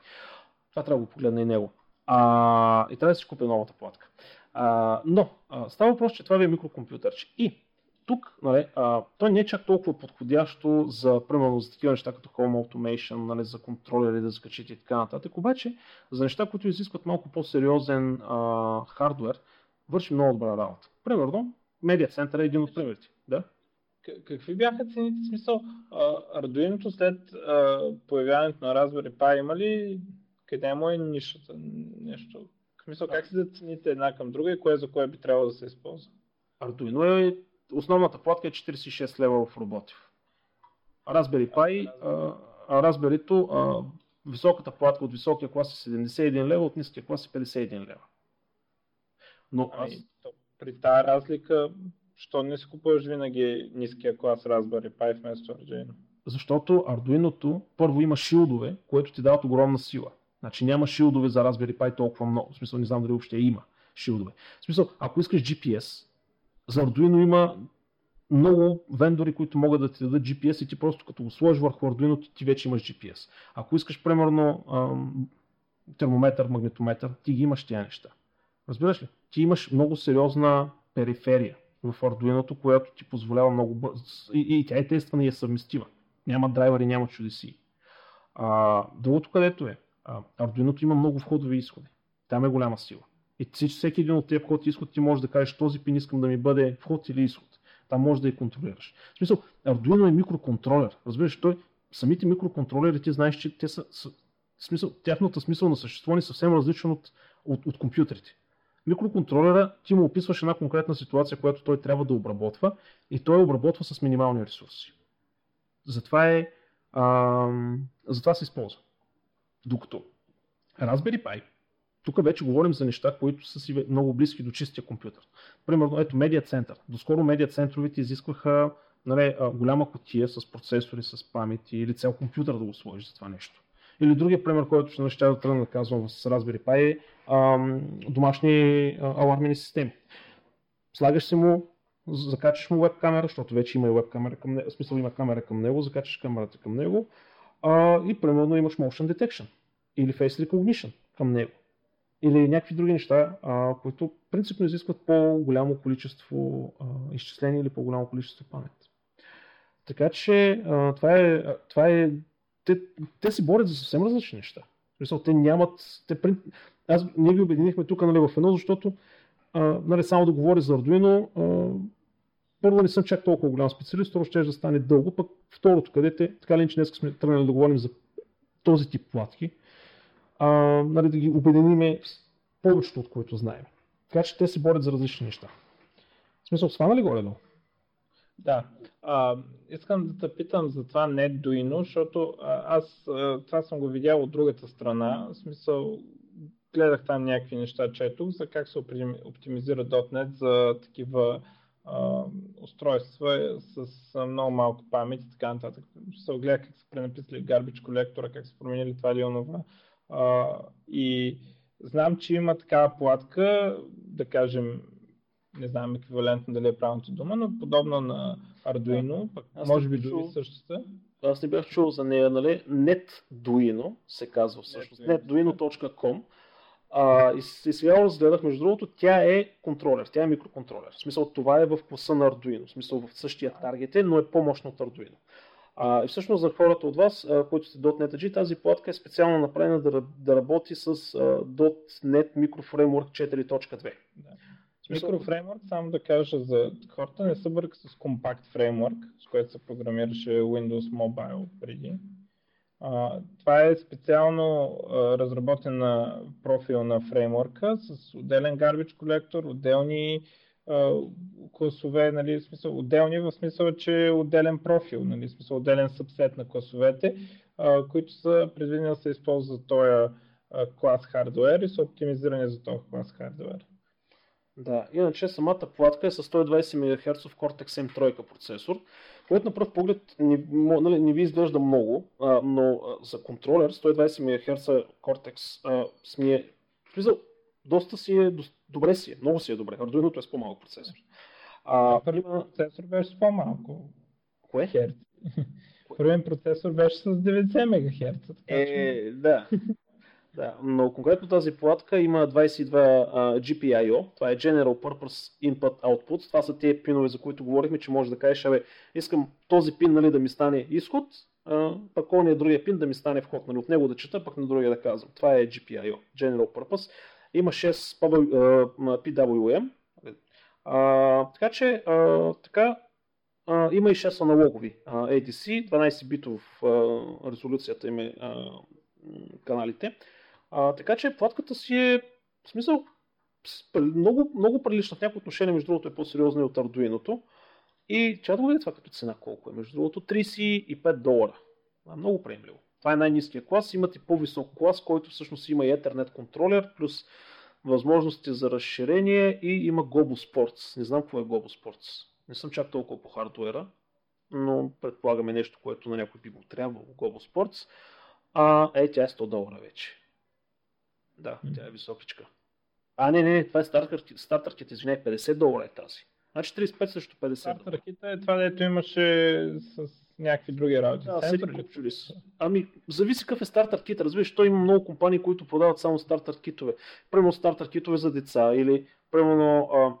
Това трябва да го погледна и него. А, и трябва да си купя новата платка. А, но, а, става въпрос, че това ви е микрокомпютърче. И тук, нали, а, той не е чак толкова подходящо за, примерно, за такива неща като Home Automation, нали, за контролери да закачите и така нататък. Обаче, за неща, които изискват малко по-сериозен а, хардвер, върши много добра работа. Примерно, Center е един от примерите. Да? Какви бяха цените? В смисъл, Arduino след а, появяването на Raspberry Pi има ли къде му е нишата? Нещо. В смисъл, как се зацените една към друга и кое за кое би трябвало да се използва? Arduino е основната платка е 46 лева в роботив. Raspberry Pi, а, Raspberry високата платка от високия клас е 71 лева, от ниския клас е 51 лева. Но аз... Ами, при тази разлика, що не си купуваш винаги ниския клас Raspberry Pi вместо Arduino? Защото Arduino първо има шилдове, което ти дават огромна сила. Значи няма шилдове за Raspberry Pi толкова много. В смисъл не знам дали въобще има шилдове. В смисъл, ако искаш GPS, за Arduino има много вендори, които могат да ти дадат GPS и ти просто като го сложиш върху Arduino, ти вече имаш GPS. Ако искаш, примерно, термометър, магнитометър, ти ги имаш тия неща. Разбираш ли? Ти имаш много сериозна периферия в Arduino, която ти позволява много бързо. И, и тя е тествана и е съвместива. Няма драйвери, няма чудеси. А, другото където е, Arduino има много входови изходи. Там е голяма сила. И всеки един от тези вход и изход ти може да кажеш този пин искам да ми бъде вход или изход. Там може да я контролираш. В смисъл, Arduino е микроконтролер. Разбираш, той, самите микроконтролери, ти знаеш, че те са, са смисъл, тяхната смисъл на съществуване е съвсем различен от, от, от компютрите. Микроконтролера ти му описваш една конкретна ситуация, която той трябва да обработва и той обработва с минимални ресурси. Затова, е, а, затова се използва. Докато Raspberry Pi тук вече говорим за неща, които са си много близки до чистия компютър. Примерно, ето медиа център. Доскоро медиа центровите изискваха нали, голяма котия с процесори, с памети или цял компютър да го сложи за това нещо. Или другия пример, който ще неща да тръгна да казвам с Raspberry Pi е ам, домашни а, алармени системи. Слагаш си му, закачаш му веб камера, защото вече има и веб камера към него, смисъл има камера към него, закачаш камерата към него а, и примерно имаш motion detection или face recognition към него или някакви други неща, а, които принципно изискват по-голямо количество а, изчисления или по-голямо количество памет. Така че а, това е, това е те, те се борят за съвсем различни неща. Смисъл, те нямат. Те, аз, ние ги обединихме тук нали, в едно, защото а, нали, само да говоря за Arduino, а, първо не съм чак толкова голям специалист, второ ще да стане дълго, пък второто, където така ли, че днес сме тръгнали да говорим за този тип платки, а, нали, да ги обединиме повечето от които знаем. Така че те се борят за различни неща. В смисъл, свана ли горе-долу? Да. А, искам да те питам за това NetDuino, защото аз това съм го видял от другата страна. В смисъл, гледах там някакви неща, четох за как се оптимизира .NET за такива устройства с а, много малко памет и така нататък. Се огледа как са пренаписали Garbage колектора, как са променили това или онова. И знам, че има такава платка, да кажем, не знам еквивалентно дали е правилната дума, но подобно на Arduino, пък Аз може би дори същата. Аз не бях чул за нея, нали? NetDuino се казва всъщност. NetDuino.com. А, и, и сега разгледах, между другото, тя е контролер, тя е микроконтролер. В смисъл, това е в класа на Arduino, в смисъл в същия таргет е, но е по-мощно от Arduino. А, и всъщност за хората от вас, а, които сте .NET тази платка е специално направена да, да работи с а, .NET Micro Framework 4.2. Да. Микрофреймворк, само да кажа за хората, не се бърка с Compact Framework, с което се програмираше Windows Mobile преди. Това е специално а, разработена профил на фреймворка с отделен garbage колектор, отделни класове, нали, в смисъл, отделни в смисъл, че е отделен профил, нали, в смисъл, отделен събсет на класовете, които са предвидени да се използват за този клас хардвер и са оптимизирани за този клас хардвер. Да, иначе самата платка е с 120 МГц Cortex M3 процесор, което на пръв поглед не, нали, не ви изглежда много, а, но а, за контролер 120 МГц Cortex а, сме, е, смисъл, доста си е, до, добре си е, много си е добре. Arduino е с по-малък процесор. А, първи има... процесор беше с по-малко. Кое? Херц. Първият процесор беше с 90 МГц. Е, да. Да, но конкретно тази платка има 22 uh, GPIO, това е General Purpose Input Output, това са тези пинове, за които говорихме, че може да кажеш, абе, искам този пин нали, да ми стане изход, uh, пък ония другия пин да ми стане вход, нали, от него да чета, пък на другия да казвам. Това е GPIO, General Purpose. Има 6 PWM, uh, така че uh, така, uh, има и 6 аналогови uh, ADC, 12 битов uh, резолюцията им е uh, каналите. А, така че платката си е, в смисъл, много, много прилична в някои отношения, между другото е по-сериозна и от Arduino. И чакай да видя това като цена колко е. Между другото 35 долара. А, много приемливо. Това е най-низкия клас. Имате по-висок клас, който всъщност има и Ethernet контролер, плюс възможности за разширение и има Gobo Sports. Не знам какво е Gobo Sports. Не съм чак толкова по хардуера, но предполагаме нещо, което на някой би му трябвало. Gobo Sports. А, е, тя е 100 долара вече. Да, тя е високичка. А, не, не, не, това е стартер кит, извиняй, 50 долара е тази. Значи 35 също 50 Стартер кит е това, дето имаше с някакви други работи. Да, Сенсор, са. Ами, зависи какъв е стартер кит. Разбираш, той има много компании, които продават само стартер китове. Примерно стартер китове за деца или примерно, а,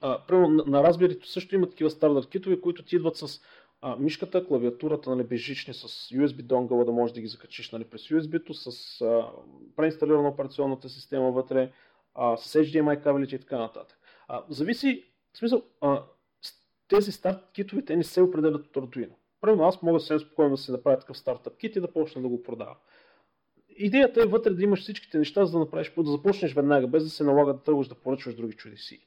а, примерно на, на Raspberry също има такива стартер китове, които ти идват с а, мишката, клавиатурата нали, безжични с USB донгъла да можеш да ги закачиш нали, през USB-то, с а, преинсталирана операционната система вътре, а, с HDMI кабелите и така нататък. А, зависи, в смисъл, а, тези старт китове те не се определят от Arduino. Примерно аз мога съвсем спокойно да си направя такъв стартъп кит и да почна да го продавам. Идеята е вътре да имаш всичките неща, за да направиш, да започнеш веднага, без да се налага да тръгваш да поръчваш други чудеси.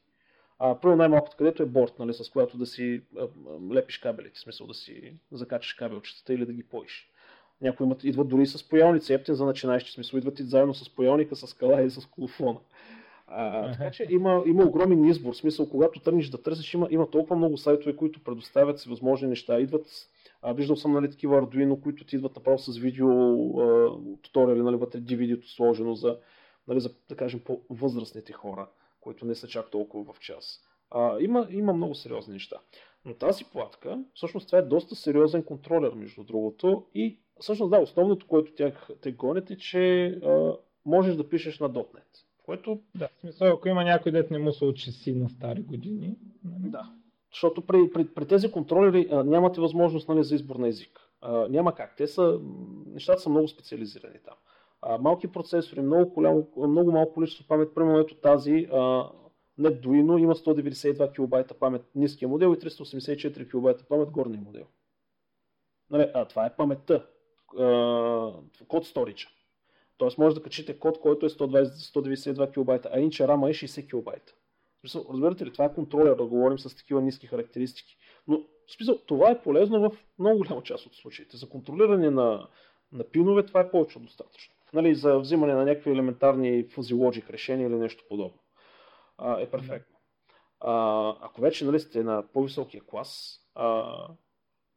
А, първо най-малкото, където е борт, нали, с която да си а, лепиш кабелите, в смисъл да си закачаш кабелчетата или да ги поиш. Някои имат, идват дори с поялници, ептин за начинаещи, смисъл идват и заедно с поялника, с скала и с колофона. А, така че има, има огромен избор. В смисъл, когато тръгнеш да търсиш, има, има толкова много сайтове, които предоставят си възможни неща. Идват, а, виждал съм нали, такива Arduino, които ти идват направо с видео а, туториали, нали, вътре DVD-то сложено за, нали, за, да кажем, по-възрастните хора които не са чак толкова в час. А, има, има много сериозни неща. Но тази платка, всъщност това е доста сериозен контролер, между другото. И всъщност да, основното, което тях те гонят е, че а, можеш да пишеш на .NET. Което... Да, в смисъл, ако има някой дет не му се учи си на стари години. Нали? Да. Защото при, при, при тези контролери а, нямате възможност нали, за избор на език. А, няма как. Те са, нещата са много специализирани там малки процесори, много, голямо, много малко количество памет. Примерно ето тази а, NetDuino има 192 кБ памет ниския модел и 384 кБ памет горния модел. Нали, а, това е паметта, код сторича. Тоест може да качите код, който е 120, 192 кБ, а иначе рама е 60 кБ. Разбирате ли, това е контролер, да говорим с такива ниски характеристики. Но в смисъл, това е полезно в много голяма част от случаите. За контролиране на, на пинове това е повече достатъчно. Нали, за взимане на някакви елементарни logic решения или нещо подобно. А, е перфектно. А, ако вече нали, сте на по-високия клас, а,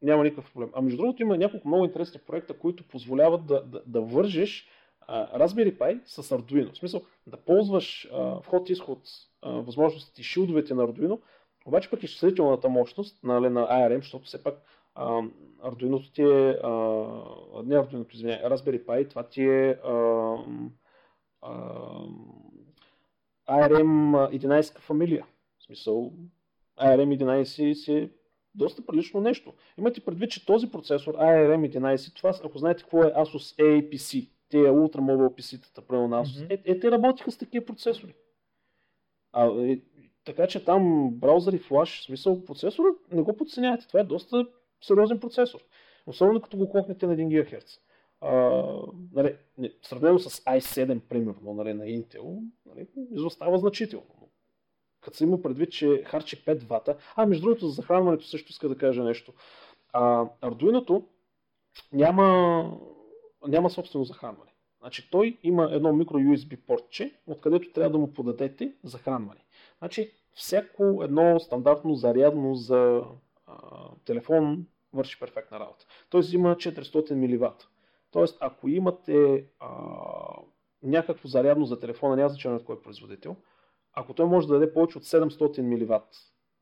няма никакъв проблем. А между другото има няколко много интересни проекта, които позволяват да, да, да вържеш а, Raspberry Pi с Arduino. В смисъл да ползваш вход-изход възможностите и шилдовете на Arduino, обаче пък изчислителната мощност нали, на ARM, защото все пак Arduino ти е, а, не Arduino, извиняй, Raspberry Pi, това ти е а, а, ARM 11 фамилия. В смисъл, ARM 11 си е доста прилично нещо. Имате предвид, че този процесор ARM 11, това, ако знаете какво е Asus APC, те ултрамобил PC-тата, правилно на Asus, mm-hmm. е, е, те работиха с такива процесори. А, е, така че там браузър и флаш, в смисъл процесора, не го подценявате. Това е доста сериозен процесор. Особено като го клокнете на 1 ГГц. А, нали, сравнено с i7, примерно, нали, на Intel, нали, изостава значително. Като се има предвид, че харчи 5 вата, а между другото за захранването също иска да кажа нещо. А, Arduino няма, няма собствено захранване. Значи той има едно микро USB портче, откъдето трябва да му подадете захранване. Значи всяко едно стандартно зарядно за телефон върши перфектна работа. Той има 400 мВ. Тоест, ако имате а, някакво зарядно за телефона, няма значение от кой е производител, ако той може да даде повече от 700 мВ,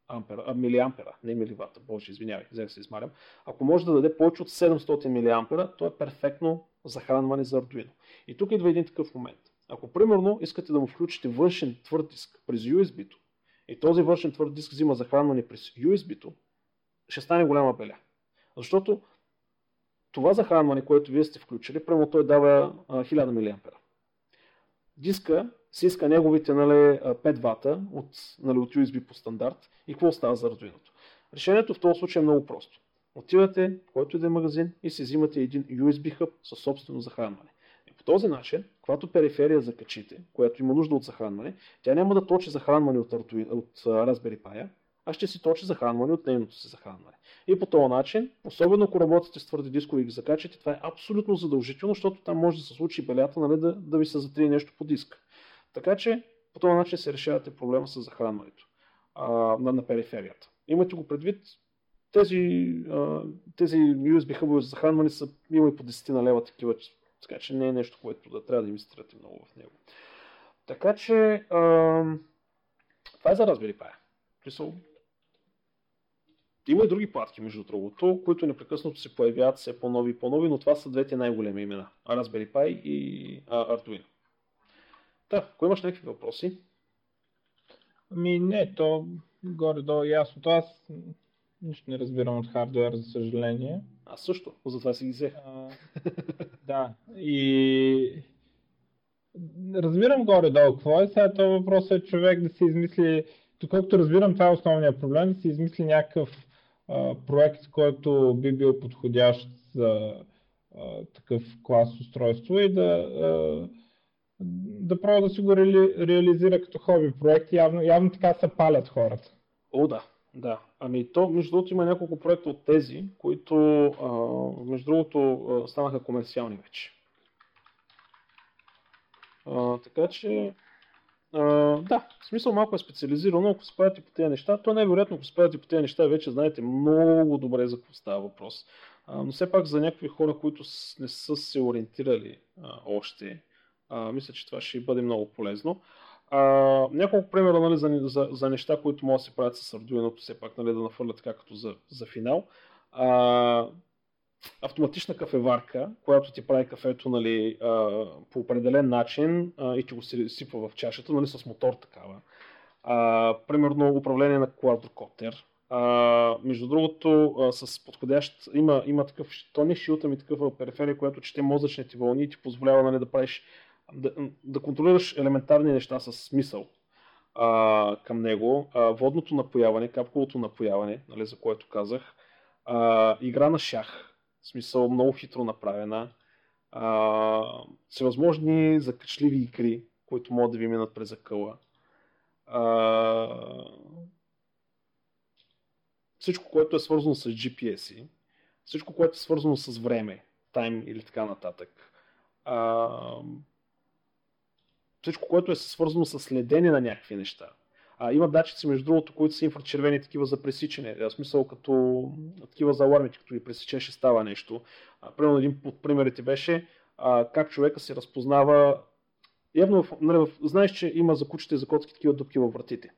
ампера, а, милиампера, не миливата, боже, извинявай, взех се измарям. Ако може да даде повече от 700 милиампера, то е перфектно захранване за Arduino. И тук идва един такъв момент. Ако примерно искате да му включите външен твърд диск през USB-то и този външен твърд диск взима захранване през USB-то, ще стане голяма беля. Защото това захранване, което вие сте включили, прямо той дава 1000 мА. Диска си иска неговите нали, 5 вата от, нали, от USB по стандарт и какво става за Arduino. Решението в този случай е много просто. Отивате в който и да е магазин и си взимате един USB хъб със собствено захранване. И по този начин, когато периферия закачите, която има нужда от захранване, тя няма да точи захранване от, Arduino, от Raspberry Pi, а ще си точи захранване от нейното си захранване. И по този начин, особено ако работите с твърди дискови и ги закачате, това е абсолютно задължително, защото там може да се случи белята, нали, да, да ви се затрие нещо по диск. Така че по този начин се решавате проблема с захранването а, на, на периферията. Имате го предвид, тези, а, тези USB хъбове за захранване са има и по 10 на лева такива, така че не е нещо, което да трябва да инвестирате много в него. Така че а, това е за Raspberry Pi. Има и други платки, между другото, които непрекъснато се появяват все по-нови и по-нови, но това са двете най-големи имена. Raspberry Pi и а, Arduino. Да, ако имаш някакви въпроси. Ами не, то горе-долу е ясно. То аз нищо не разбирам от хардвер, за съжаление. Аз също, затова си ги взех. А, да, и разбирам горе-долу какво е. Сега това въпрос е човек да си измисли, доколкото разбирам, това е основният проблем, да си измисли някакъв а, проект, който би бил подходящ за а, такъв клас устройство и да а, да пробва да си го реали, реализира като хоби проект. Явно, явно така се палят хората. О, да. Да. Ами то, между другото, има няколко проекта от тези, които, а, между другото, станаха комерциални вече. А, така че, да, в смисъл малко е специализирано, ако спадате по тези неща, то най-вероятно, ако спадате по тези неща, вече знаете много добре за какво става въпрос. А, но все пак за някакви хора, които не са се ориентирали а, още, а, мисля, че това ще бъде много полезно. А, няколко примера нали, за, за, за неща, които могат да се правят с Arduino, все пак нали, да нафърлят така като за, за финал. А, автоматична кафеварка, която ти прави кафето нали, по определен начин и ти го сипва в чашата, нали, с мотор такава. Примерно управление на квадрокоптер. Между другото, с подходящ, има, има такъв, то не шилта ми такъв периферия, която чете мозъчните вълни и ти позволява нали, да правиш да, да контролираш елементарни неща с смисъл а, към него. А, водното напояване, капковото напояване, нали, за което казах. А, игра на шах, в смисъл много хитро направена. А, всевъзможни закачливи игри, които могат да ви минат през акъла. А, всичко, което е свързано с GPS-и, всичко, което е свързано с време, тайм или така нататък. А, всичко, което е свързано с следене на някакви неща. А, има датчици, между другото, които са инфрачервени такива за пресичане. В смисъл, като такива за алармите, като ги пресечеш, става нещо. А, примерно един от примерите беше а, как човека се разпознава. Явно, нали, знаеш, че има за кучета и за котки такива дупки във вратите.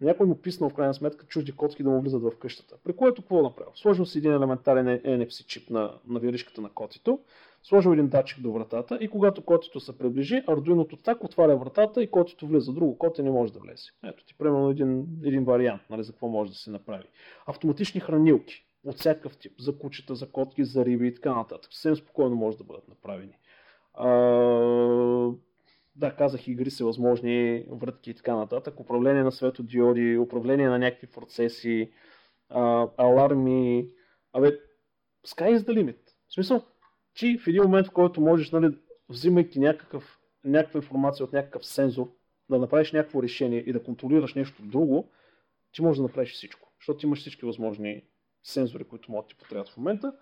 Някой му писнал в крайна сметка чужди котки да му влизат в къщата. При което какво направил? Сложил си един елементарен NFC чип на, на виришката на котито, сложил един датчик до вратата и когато котито се приближи, Arduino так отваря вратата и котито влиза. Друго коте не може да влезе. Ето ти примерно един, един вариант, нали, за какво може да се направи. Автоматични хранилки от всякакъв тип, за кучета, за котки, за риби и така нататък. Съвсем спокойно може да бъдат направени. А, да, казах, игри са възможни, вратки и така нататък, управление на светодиоди, управление на някакви процеси, а, аларми. Абе, sky is the limit. В смисъл, че в един момент, в който можеш, нали, взимайки някакъв, някаква информация от някакъв сензор, да направиш някакво решение и да контролираш нещо друго, ти можеш да направиш всичко. Защото имаш всички възможни сензори, които могат да ти потребят в момента.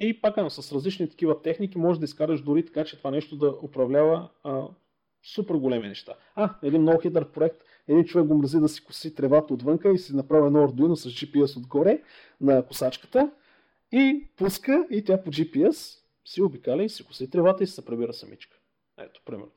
И пак с различни такива техники може да изкараш дори така, че това нещо да управлява а, супер големи неща. А, един много хитър проект, един човек го мрази да си коси тревата отвънка и си направи едно Arduino с GPS отгоре на косачката и пуска и тя по GPS си обикаля и си коси тревата и се прибира самичка. Ето, примерно.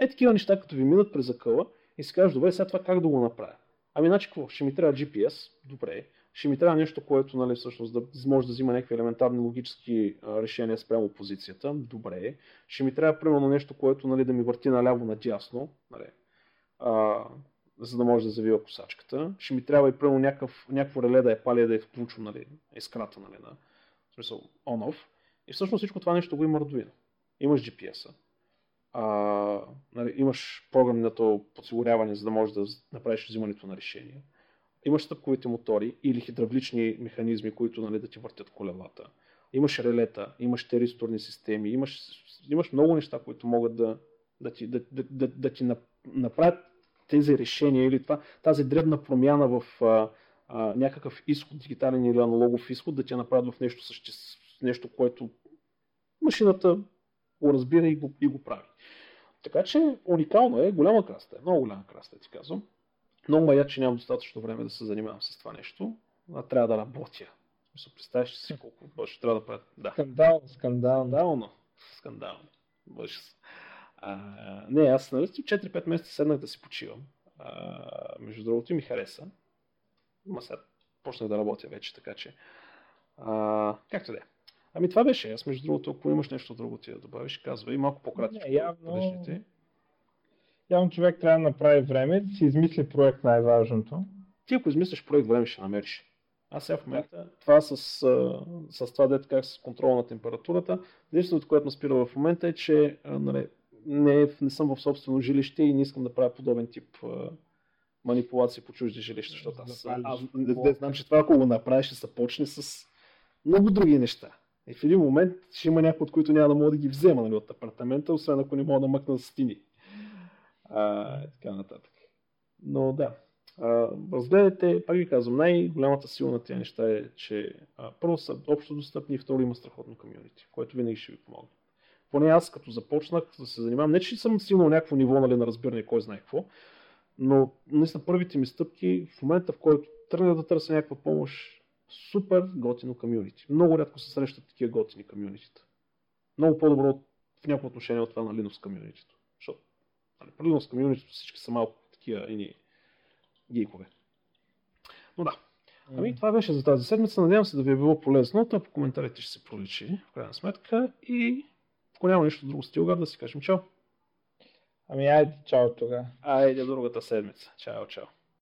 Е, такива неща, като ви минат през акъла и си кажеш, добре, сега това как да го направя? Ами, значи какво? Ще ми трябва GPS, добре ще ми трябва нещо, което нали, всъщност да може да взима някакви елементарни логически решения спрямо позицията. Добре. Ще ми трябва примерно нещо, което нали, да ми върти наляво надясно, нали, а, за да може да завива косачката. Ще ми трябва и примерно някакъв, някакво реле да е пали да е включено нали, искрата, нали, на, в смисъл on-off. И всъщност всичко това нещо го има Arduino. Имаш GPS-а, а, нали, имаш програмното подсигуряване, за да можеш да направиш взимането на решения имаш стъпковите мотори или хидравлични механизми, които нали, да ти въртят колелата. Имаш релета, имаш теристорни системи, имаш, имаш много неща, които могат да, да ти, да, да, да, да ти направят тези решения или това, тази дребна промяна в а, а, някакъв изход, дигитален или аналогов изход, да ти направят в нещо, съще, нещо което машината го разбира и го, и го прави. Така че уникално е, голяма краста е, много голяма краста ти казвам. Много ме че нямам достатъчно време да се занимавам с това нещо, а трябва да работя. Мисля, представяш си колко ще трябва да правя. Да. Скандал, скандал. Скандално. Скандално. Бъж. А, не, аз нали 4-5 месеца седнах да си почивам. А, между другото ми хареса. Ма сега почнах да работя вече, така че. А, както да е. Ами това беше. Аз между другото, ако имаш нещо друго ти да добавиш, казвай малко по-кратко. Не, явно, Явно човек трябва да направи време, да си измисли проект най-важното. Ти ако измислиш проект, време ще намериш. Аз сега в момента, това с, с това дете как с контрол на температурата, единственото, което ме спира в момента е, че нали, не, не съм в собствено жилище и не искам да правя подобен тип а, манипулации по чужди жилища, защото аз, аз, аз не, не знам, че това ако го направиш, ще се почне с много други неща. И в един момент ще има някои, от които няма да мога да ги взема нали, от апартамента, освен ако не мога да мъкна за стени а, и така нататък. Но да, а, разгледайте, пак ви казвам, най-голямата сила на тези неща е, че а, първо са общо достъпни и второ има страхотно комьюнити, което винаги ще ви помогне. Поне аз като започнах да се занимавам, не че съм стигнал някакво ниво нали, на разбиране, кой знае какво, но наистина първите ми стъпки в момента, в който тръгнах да търся някаква помощ, супер готино комьюнити. Много рядко се срещат такива готини комьюнитита. Много по-добро в някакво отношение от това на Linux комьюнитито. Защото Нали, Предимно с комьюнитито всички са малко такива ини гейкове. Но да. Ами това беше за тази седмица. Надявам се да ви е било полезно. Това по коментарите ще се проличи, в крайна сметка. И ако няма нищо друго стилгар, да си кажем чао. Ами айде, чао тогава. Айде другата седмица. Чао, чао.